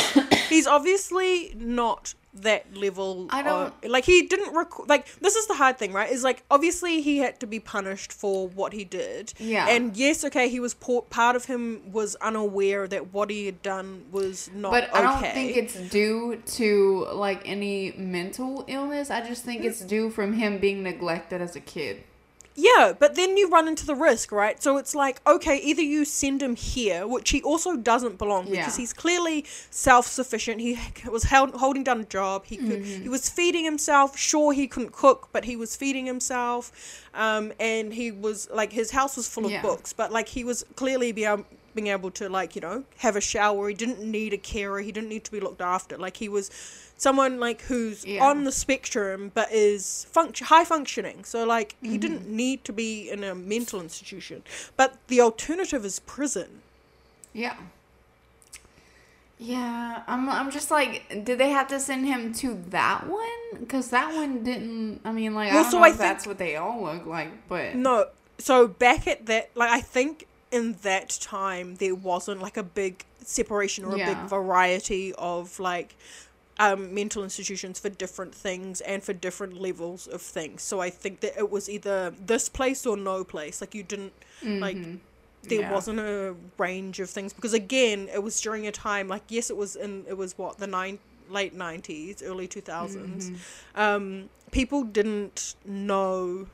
he's obviously not that level I don't- of, like he didn't rec- like this is the hard thing right is like obviously he had to be punished for what he did Yeah. and yes okay he was poor, part of him was unaware that what he had done was not But okay I don't think it's due to like any mental illness. I just think it's due from him being neglected as a kid. Yeah, but then you run into the risk, right? So it's like, okay, either you send him here, which he also doesn't belong because he's clearly self-sufficient. He was held, holding down a job. He could, Mm-hmm. he was feeding himself. Sure, he couldn't cook, but he was feeding himself. Um, and he was like his house was full of Yeah. books, but like he was clearly be able, being able to like you know have a shower. He didn't need a carer. He didn't need to be looked after. Like he was someone like who's Yeah. on the spectrum but is function high functioning so like he didn't Mm-hmm. need to be in a mental institution but the alternative is prison Yeah. Yeah, I'm. I'm just like, did they have to send him to that one? Because that one didn't. I mean, like, I don't so know I if think- that's what they all look like, but no so back at that like i think in that time there wasn't like a big separation or a Yeah. big variety of like um, mental institutions for different things and for different levels of things so i think that it was either this place or no place like you didn't like there Mm-hmm. Yeah. wasn't a range of things because again it was during a time like yes it was in it was what the nine late 90s early 2000s Mm-hmm. um people didn't know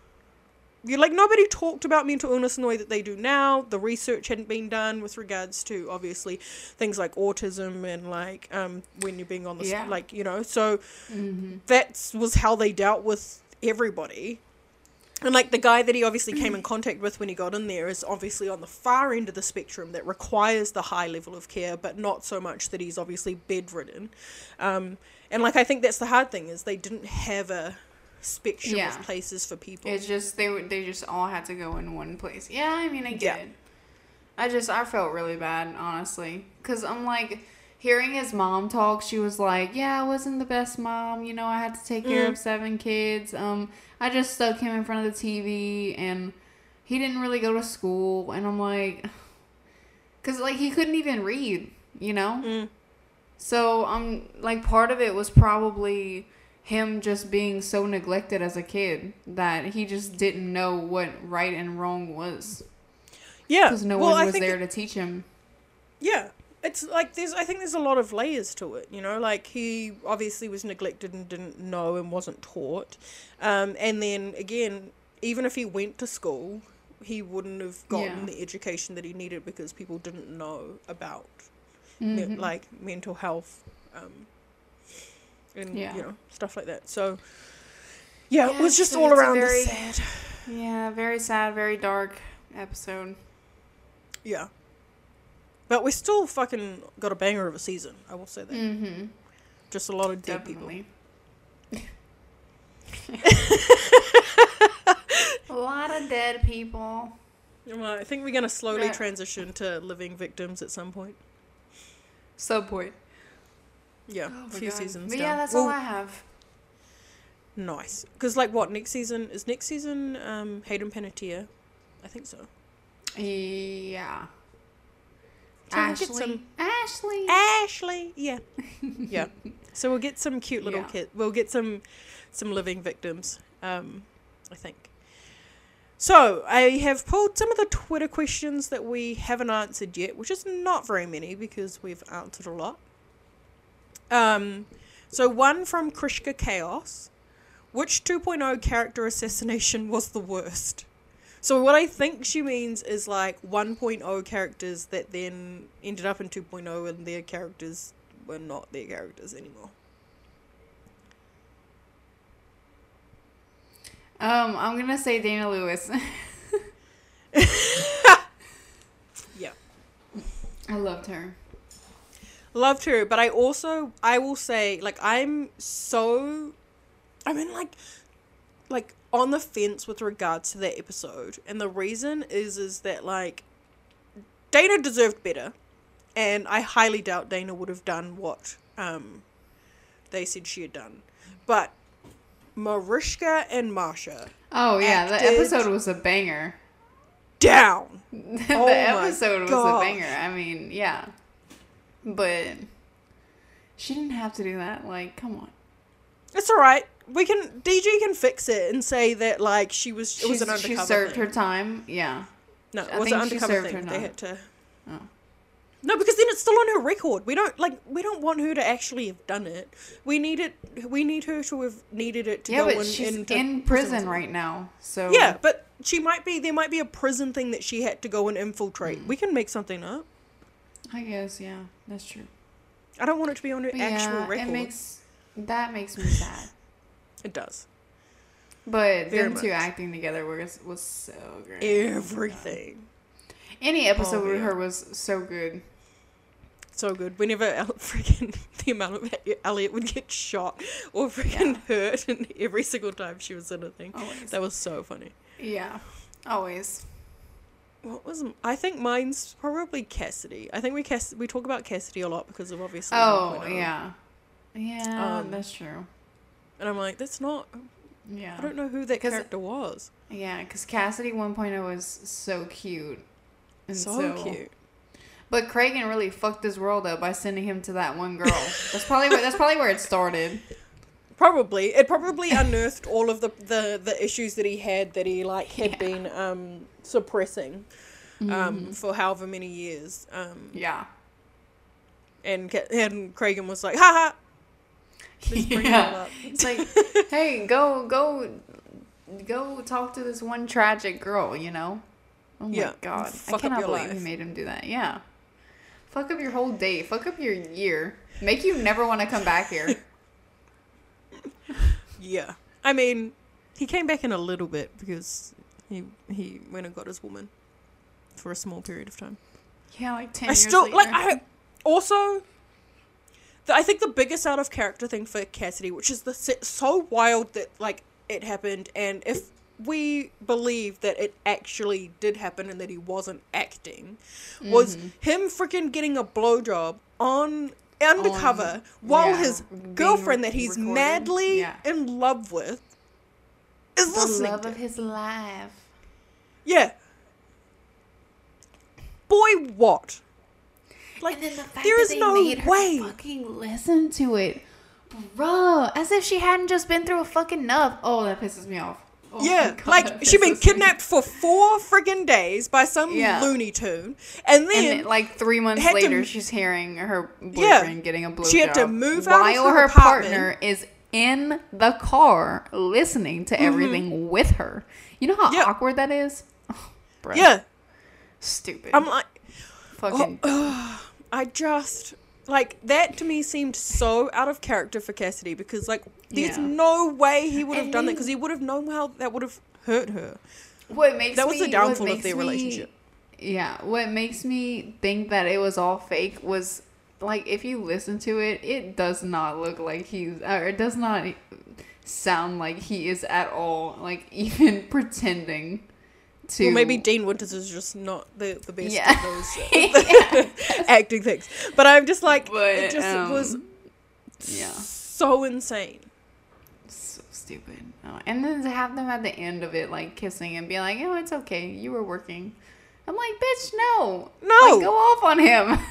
you like nobody talked about mental illness in the way that they do now the research hadn't been done with regards to obviously things like autism and like um when you're being on the Yeah. like you know so Mm-hmm. that was how they dealt with everybody and like the guy that he obviously came in contact with when he got in there is obviously on the far end of the spectrum that requires the high level of care, but not so much that he's obviously bedridden. Um, and like I think that's the hard thing is they didn't have a spectrum Yeah. of places for people. it's just they were. They just all had to go in one place. Yeah, I mean, I get Yeah. it. I just I felt really bad, honestly, because I'm like. Hearing his mom talk, she was like, "Yeah, I wasn't the best mom. You know, I had to take care Mm. of seven kids. Um, I just stuck him in front of the TV, and he didn't really go to school." And I'm like, because like he couldn't even read, you know. Mm. So I'm um, like part of it was probably him just being so neglected as a kid that he just didn't know what right and wrong was yeah, because no well, one was there to teach him. Yeah. It's like there's I think there's a lot of layers to it, you know, like he obviously was neglected and didn't know and wasn't taught. Um, and then again, even if he went to school, he wouldn't have gotten Yeah. the education that he needed because people didn't know about me- Mhm. like mental health um, and Yeah. you know stuff like that. So yeah, it was just so all around very- sad. Yeah, very sad, very dark episode. Yeah. But we still fucking got a banger of a season. I will say that. Mm-hmm. Just a lot of dead people. A lot of dead people. Well, I think we're going to slowly transition to living victims at some point. Subpoint. Yeah, Oh a my few God. seasons. But down. yeah, that's Well, all I have. Nice. Because, like, what, next season? Is next season um, Hayden Panettiere? I think so. Yeah. Ashley. some- Ashley. Ashley! Yeah. yeah. So we'll get some cute little Yeah. kid. We'll get some some living victims, um, I think. So, I have pulled some of the Twitter questions that we haven't answered yet, which is not very many because we've answered a lot. Um, so, one from Krishka Chaos. Which 2.0 character assassination was the worst? So, what I think she means is like 1.0 characters that then ended up in 2.0 and their characters were not their characters anymore. Um, I'm gonna say Dana Lewis. Yeah. I loved her. Loved her, but I also I will say like I'm so I'm in like like on the fence with regards to that episode. And the reason is is that like Dana deserved better. and I highly doubt Dana would have done what um, they said she had done. But Mariska and Marcia Oh yeah, the episode was a banger. down. the Oh episode was a banger. I mean, yeah. But she didn't have to do that. Like, come on. It's all right. We can DG can fix it and say that like she was it was She's- an she served thing. her time. Yeah. No, I was think an she undercover served thing. her They had to. Oh. No, because then it's still on her record. We don't like. We don't want her to actually have done it. We need it. We need her to have needed it to Yeah, go but in, she's into in prison right now. So Yeah, but she might be. There might be a prison thing that she had to go and infiltrate. Mm. We can make something up. I guess yeah, that's true. I don't want it to be on But actual yeah, record. it makes that makes me sad. It does But Very them two acting together was was so great. everything. Any episode Oh, with yeah. her was so good. So good. Whenever El- freaking the amount of Elliot would get shot or freaking hurt, and every single time she was in a thing, Always. that was so funny. Yeah, always. What was I think mine's probably Cassidy. I think we Cass- we talk about Cassidy a lot because of obviously. Oh yeah, yeah, Um, that's true. and I'm like, that's not. Yeah, I don't know who that character was. yeah, because Cassidy 1.0 was so cute. And So, cute. But Cragen really fucked his world up by sending him to that one girl. that's probably where that's probably where it started. Probably it probably unearthed all of the, the the issues that he had that he like had Yeah. been um suppressing um for however many years um Yeah. and and Cragen was like ha ha it yeah. It's like, hey, go go go talk to this one tragic girl, you know? Oh my Yeah, god. I fuck up cannot believe he made him do that. Yeah. Fuck up your whole day. Fuck up your year. Make you never want to come back here. yeah I mean he came back in a little bit because he he went and got his woman for a small period of time Yeah, like 10 I years still later. like I also the, I think the biggest out of character thing for Cassidy, which is the so wild that like it happened, and if we believe that it actually did happen and that he wasn't acting, was Mm-hmm. him freaking getting a blowjob on undercover while yeah, his girlfriend that he's recorded. madly Yeah. in love with is the listening love to of his life. Yeah. Boy, what? Like, then the fact there that is no way. fucking listen to it. Bro, as if she hadn't just been through a fucking enough. Oh, that pisses me off. Oh yeah, God, like that she been pisses me kidnapped for four friggin' days by some Yeah. Looney Tune, and And then then, like three months had to- later, she's hearing her boyfriend Yeah. getting a blowjob. She had to move out of while her her partner is in the car listening to everything with her. You know how Mm-hmm. Awkward that is. Oh, bro, yeah, stupid. I'm like, fucking. I just like that to me seemed so out of character for Cassidy because like there's Yeah. no way he would have done that because he would have known how that would have hurt her. what makes That was me, the downfall of their me- relationship. Yeah, what makes me think that it was all fake was like if you listen to it, it does not look like he's or it does not sound like he is at all like even pretending to. Well, maybe Dean Winters is just not the the best Yeah. at those uh, acting things. But I'm just like, But, it just um, was yeah, so insane. so stupid. Oh, and then to have them at the end of it like kissing and be like, "Oh, it's okay, you were working." I'm like, "Bitch, no, No. like, go off on him."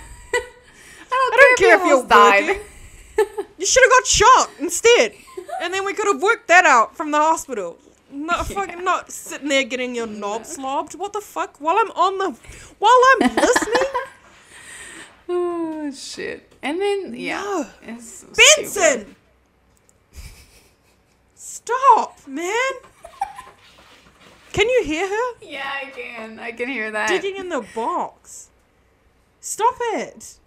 I don't, I don't care if you're died. working. You should have got shot instead, and then we could have worked that out from the hospital. Not fucking not sitting there getting your knob slobbed. What the fuck? While I'm on the, while I'm listening. Oh shit! And then yeah, No. it's. Benson, stop, man. Can you hear her Yeah, I can. I can hear that. digging in the box? Stop it.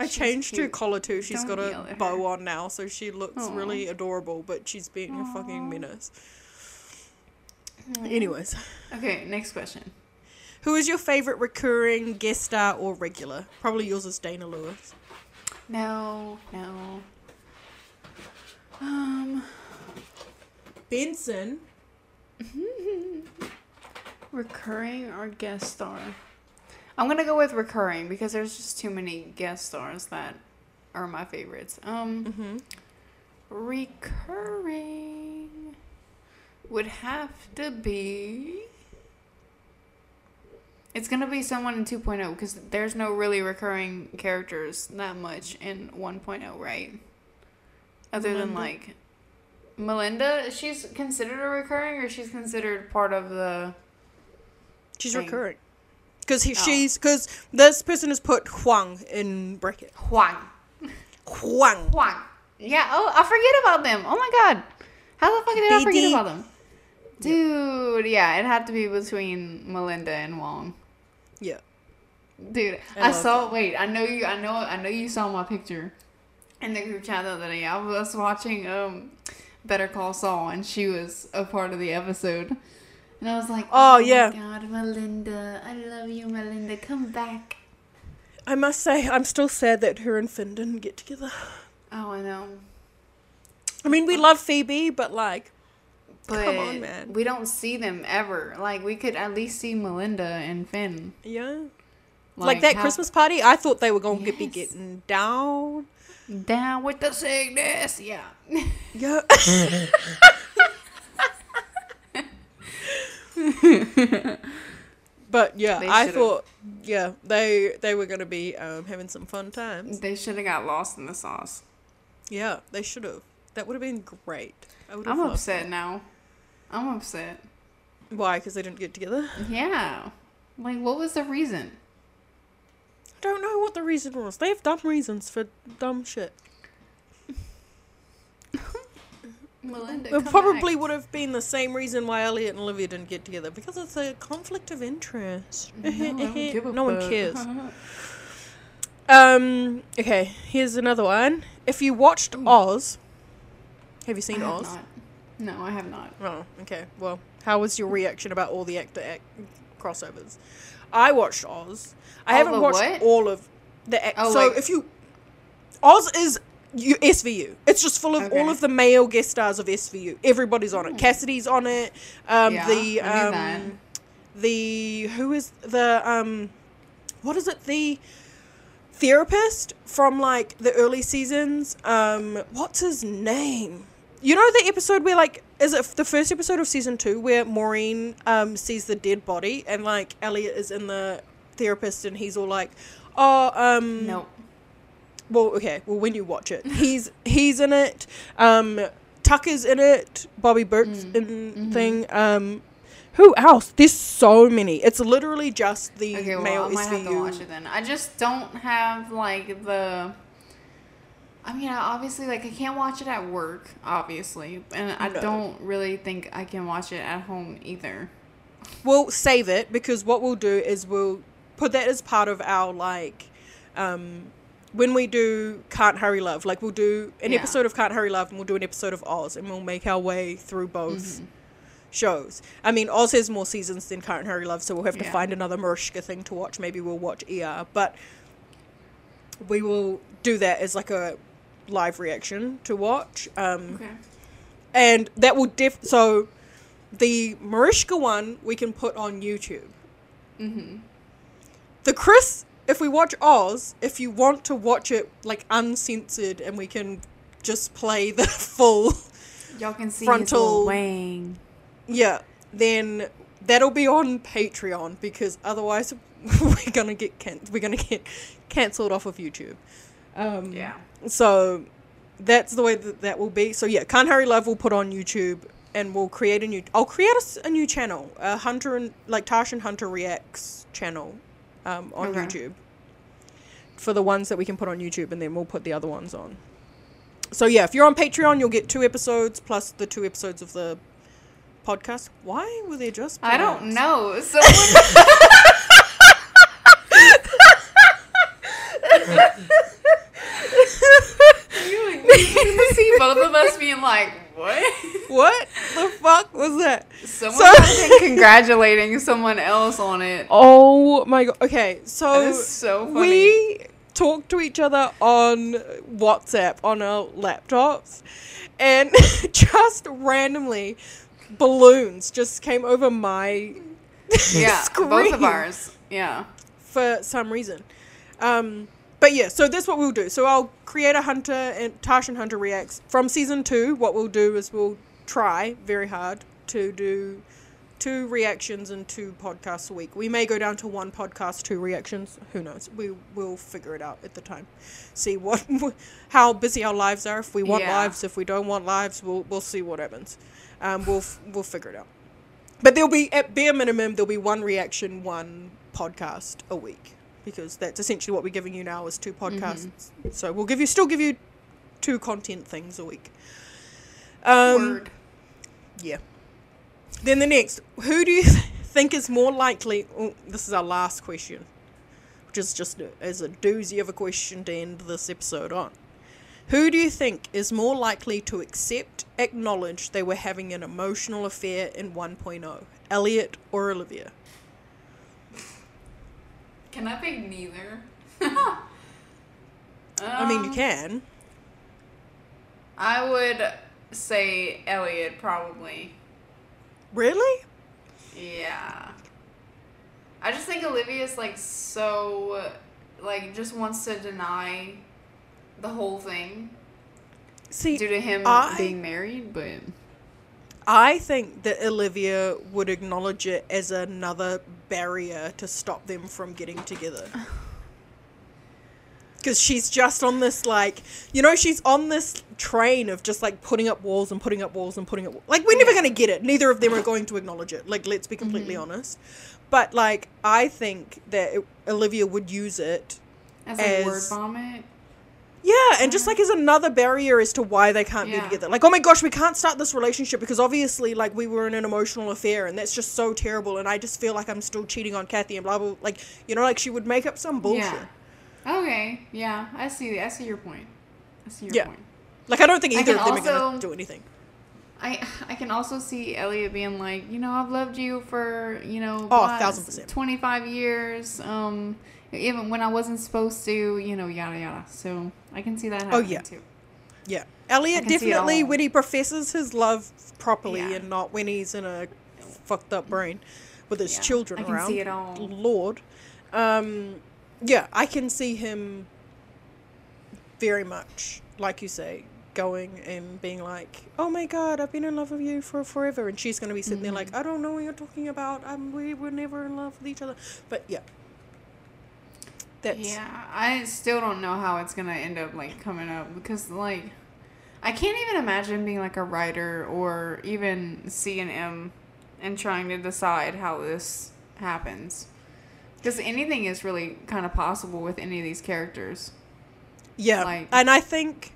I She's changed her collar too. She's Don't got a bow on now, so she looks Aw. really adorable, but she's being a fucking menace. Anyways, Okay, next question. who is your favorite recurring guest star or regular? Probably yours is Dana Lewis. No, no. Um, Benson. recurring or guest star? I'm gonna go with recurring because there's just too many guest stars that are my favorites. Um, Mm-hmm. recurring would have to be. It's gonna be someone in 2.0 because there's no really recurring characters that much in 1.0, right? Other than like Melinda, she's considered a recurring or she's considered part of the. She's Thing. recurring. Because Oh. she's because this person has put Huang in bracket. Huang. Huang. Huang. Yeah. Oh, I forget about them. Oh my god. How the fuck did I forget BD. about them? Dude, yeah, it had to be between Melinda and Wong. Yeah. Dude, I I, saw. Wait, I know you. I know. I know you saw my picture in the group chat the other day. I was watching um, Better Call Saul, and she was a part of the episode. And I was like, oh, oh, my yeah. God, Melinda, I love you, Melinda. Come back." I must say, I'm still sad that her and Finn didn't get together. Oh, I know. I mean, we love Phoebe, but like, But Come on, man. we don't see them ever. Like we could at least see Melinda and Finn. yeah. Like, that how- Christmas party, I thought they were going to be getting down. down with the sickness. Yeah. Yeah. but yeah, They I should've- thought yeah, they they were going to be um, having some fun times. They should have got lost in the sauce. Yeah, they should have. That would have been great. I would I'm have loved upset that. now. I'm upset. Why? Because they didn't get together. Yeah. Like, what was the reason? I don't know what the reason was. They have dumb reasons for dumb shit. Melinda. It probably would have been the same reason why Elliot and Olivia didn't get together because it's a conflict of interest. no one cares. Um. Okay. Here's another one. If you watched Oz, have you seen Oz? No, I have not. Oh. Okay. Well, how was your reaction about all the actor act crossovers? I watched Oz. I All haven't watched what? all of the. Act- Oh, so like- if you, Oz is you, SVU. It's just full of Okay. all of the male guest stars of SVU. Everybody's on it. Cassidy's on it. Um, Yeah, the I knew that. um, the who is the um, what is it? The therapist from like the early seasons. Um, what's his name? You know the episode where like is it the first episode of season two where Maureen um sees the dead body and like Elliot is in the therapist and he's all like, oh um Nope. Well okay well when you watch it he's he's in it um Tucker's in it Bobby Burke's Mm, in mhm. thing um who else there's so many it's literally just the Okay, well, male I might have to watch it then. I just don't have like the. I mean, I obviously, like, I can't watch it at work, obviously, and I No. don't really think I can watch it at home either. we'll save it because what we'll do is we'll put that as part of our like um when we do can't hurry love like we'll do an Yeah. episode of can't hurry love and we'll do an episode of oz and we'll make our way through both Mm-hmm. shows i mean oz has more seasons than can't hurry love so we'll have to Yeah. find another mariska thing to watch maybe we'll watch er but we will do that as like a live reaction to watch um Okay. and that will def so the Mariska one we can put on YouTube. Mm-hmm. The Chris, if we watch Oz, if you want to watch it like uncensored and we can just play the full, Y'all can see Frontal- wang. yeah, then that'll be on Patreon because otherwise we're gonna get can- we're gonna get cancelled off of YouTube. Um, Yeah. So that's the way that that will be. So yeah, Can't Hurry Love will put on YouTube and we'll create a new. I'll create a new channel, a Hunter and like Tash and Hunter reacts channel, um, on Okay. YouTube. For the ones that we can put on YouTube, and then we'll put the other ones on. So yeah, if you're on Patreon, you'll get two episodes plus the two episodes of the podcast. Why were they just? I don't out? know. Someone. you, you see both of us being like, what? What the fuck was that? Someone So- been congratulating someone else on it. Oh my god. Okay, so so funny. we talk to each other on WhatsApp on our laptops, and just randomly, balloons just came over my yeah, both of ours. Yeah. for some reason. Um, but yeah, so that's what we'll do. So I'll create a Hunter and Tash and Hunter reacts from season two. What we'll do is we'll try very hard to do two reactions and two podcasts a week. We may go down to one podcast, two reactions. Who knows? We will figure it out at the time. See what, how busy our lives are. If we want Yeah. lives, if we don't want lives, we'll we'll see what happens. Um, we'll we'll figure it out. But there'll be at bare minimum there'll be one reaction, one podcast a week because that's essentially what we're giving you now is two podcasts. So we'll give you still give you two content things a week. Um, Word. yeah. Then the next, who do you think is more likely? Oh, this is our last question, which is just as a doozy of a question to end this episode on. Who do you think is more likely to accept, acknowledge they were having an emotional affair in 1.0, Elliot or Olivia? Can I pick neither? I mean, you Um, can. I would say Elliot probably. Really? Yeah. I just think Olivia's like so like just wants to deny the whole thing See, due to him I- being married, but I think that Olivia would acknowledge it as another barrier to stop them from getting together. Because she's just on this, like, you know, she's on this train of just like putting up walls and putting up walls and putting up. Like, we're never going to get it. Neither of them are going to acknowledge it. Like, let's be mm-hmm. completely honest. But, like, I think that it, Olivia would use it as like word vomit. Yeah, and just like as another barrier as to why they can't be Yeah. together. Like, oh my gosh, we can't start this relationship because obviously, like, we were in an emotional affair and that's just so terrible. And I just feel like I'm still cheating on Kathy and blah blah. Like, you know, like she would make up some bullshit. Yeah. Okay. Yeah, I see. The I see your point. I see your Yeah. point. Like, I don't think I either can of them are also- gonna do anything. I I can also see Elliot being like, you know, I've loved you for you know, Oh, a thousand percent. twenty five years. Um, even when I wasn't supposed to, you know, yada yada. So I can see that happening Oh, yeah. too. Yeah, Elliot I can see it definitely when he professes his love properly Yeah. and not when he's in a fucked up brain with his Yeah, children I can around. see it all. Lord, um, yeah, I can see him very much, like you say, going and being like, "Oh my God, I've been in love with you for forever," and she's gonna be sitting there Mm-hmm. like, "I don't know what you're talking about. Um, we were never in love with each other." But yeah, that's Yeah, I still don't know how it's gonna end up like coming up because like I can't even imagine being like a writer or even C and M and trying to decide how this happens. Because anything is really kind of possible with any of these characters. Yeah, Like- and I think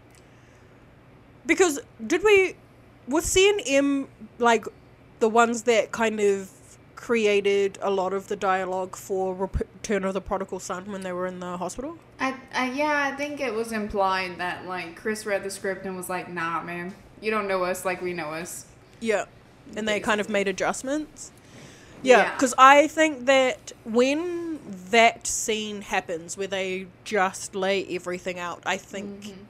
because did we was C and M like the ones that kind of created a lot of the dialogue for Return of the Prodigal Son when they were in the hospital? I, I yeah, I think it was implied that like Chris read the script and was like, "Nah, man, you don't know us like we know us." Yeah, and they kind of made adjustments. Yeah, Yeah. because I think that when that scene happens where they just lay everything out, I think Mm-hmm.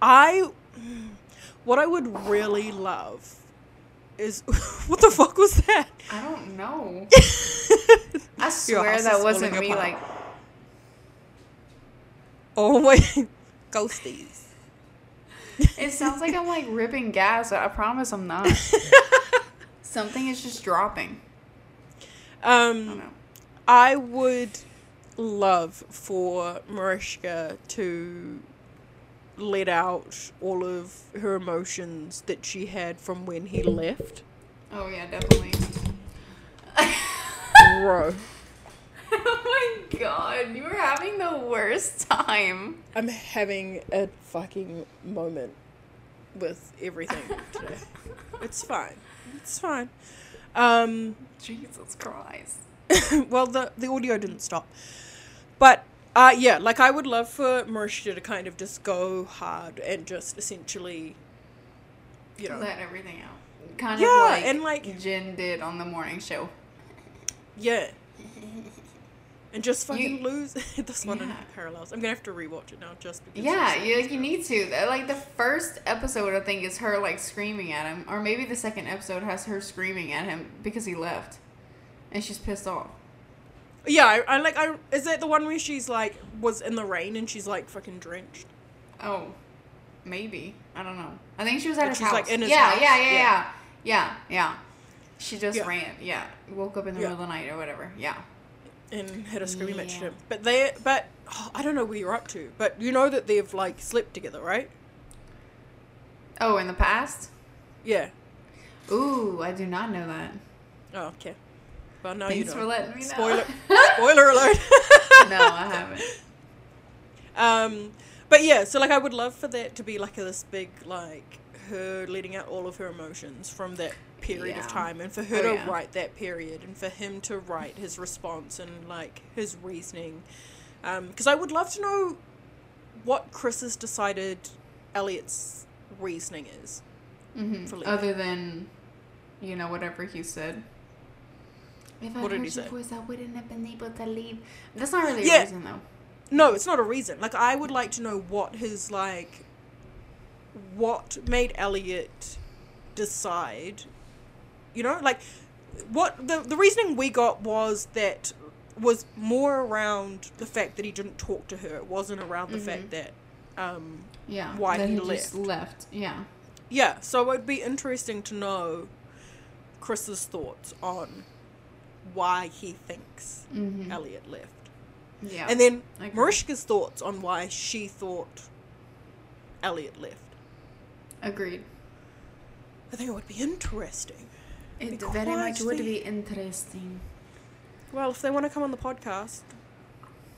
I what I would really love is what the fuck was that? I don't know. I swear that wasn't me. Like Oh my ghosties. It sounds like I'm like ripping gas. but I promise I'm not. Something is just dropping. I Um, know. I would love for Mariska to let out all of her emotions that she had from when he left. Oh yeah, definitely. Bro, oh my god, you were having the worst time. I'm having a fucking moment with everything today. It's fine. It's fine. Um, Jesus Christ. well, the the audio didn't stop, but uh, yeah, like I would love for Mariska to kind of just go hard and just essentially, you know, Let everything out. Kind Yeah, of like and, like- Jen did on the morning show. yeah, and just fucking You- lose this one in Yeah. parallels. I'm gonna have to rewatch it now just because. Yeah, you like you need to. Like the first episode, I think, is her like screaming at him, or maybe the second episode has her screaming at him because he left, and she's pissed off. Yeah, I, I like. I is it the one where she's like was in the rain and she's like fucking drenched? Oh, maybe. I don't know. I think she was at Like, his she's, house. like, in his yeah, house. yeah, yeah, Yeah. yeah, yeah, yeah. She just Yeah. ran. Yeah, woke up in the Yeah. middle of the night or whatever. Yeah. and had a screaming match Yeah. him. But they, but oh, I don't know where you're up to. But you know that they've like slept together, right? Oh, in the past. Yeah. Ooh, I do not know that. Oh, okay. Well, no, Thanks you know. for letting me know. Spoiler, spoiler alert. no, I haven't. Um, but yeah, so like I would love for that to be like a, this big like her letting out all of her emotions from that period Yeah. of time, and for her Oh, to yeah. write that period, and for him to write his response and like his reasoning, because I would love to know what Chris has decided Elliot's reasoning is. hmm Other than, you know, whatever he said. If I What did he say? voice, I wouldn't have been able to leave. That's not really Yeah. a reason, though. No, it's not a reason. Like I would like to know what his like what made Elliot decide you know, like what the the reasoning we got was that was more around the fact that he didn't talk to her. It wasn't around the Mhm. fact that um Yeah. Why that he just left. Yeah. yeah, so it would be interesting to know Chris's thoughts on why he thinks Mm-hmm. Elliot left. Yeah. And then agree. Mariska's thoughts on why she thought Elliot left. Agreed. I think it would be interesting. It very much would be interesting. Well, if they want to come on the podcast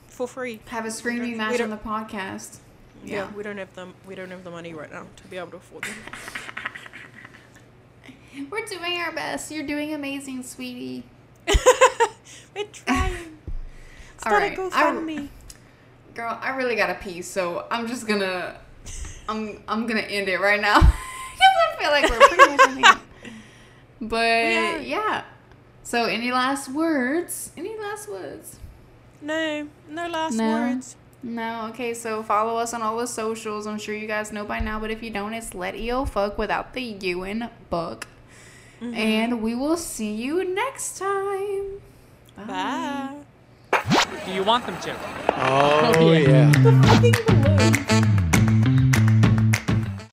for free, Have a screaming match on the podcast. yeah, Yeah. we don't have them. We don't have the money right now to be able to afford them. We're doing our best. You're doing amazing, sweetie. We're trying. Start right, a I- GoFundMe. Girl, I really gotta pee, so I'm just gonna, I'm I'm gonna end it right now because I feel like we're pretty much. But are. yeah. So any last words? Any last words? No, no last No. words. No. Okay. So follow us on all the socials. I'm sure you guys know by now, but if you don't, it's let EO fuck without the U in book. Mm-hmm. And we will see you next time. Bye. Bye. Do you want them to? Oh, yeah. Fucking balloon.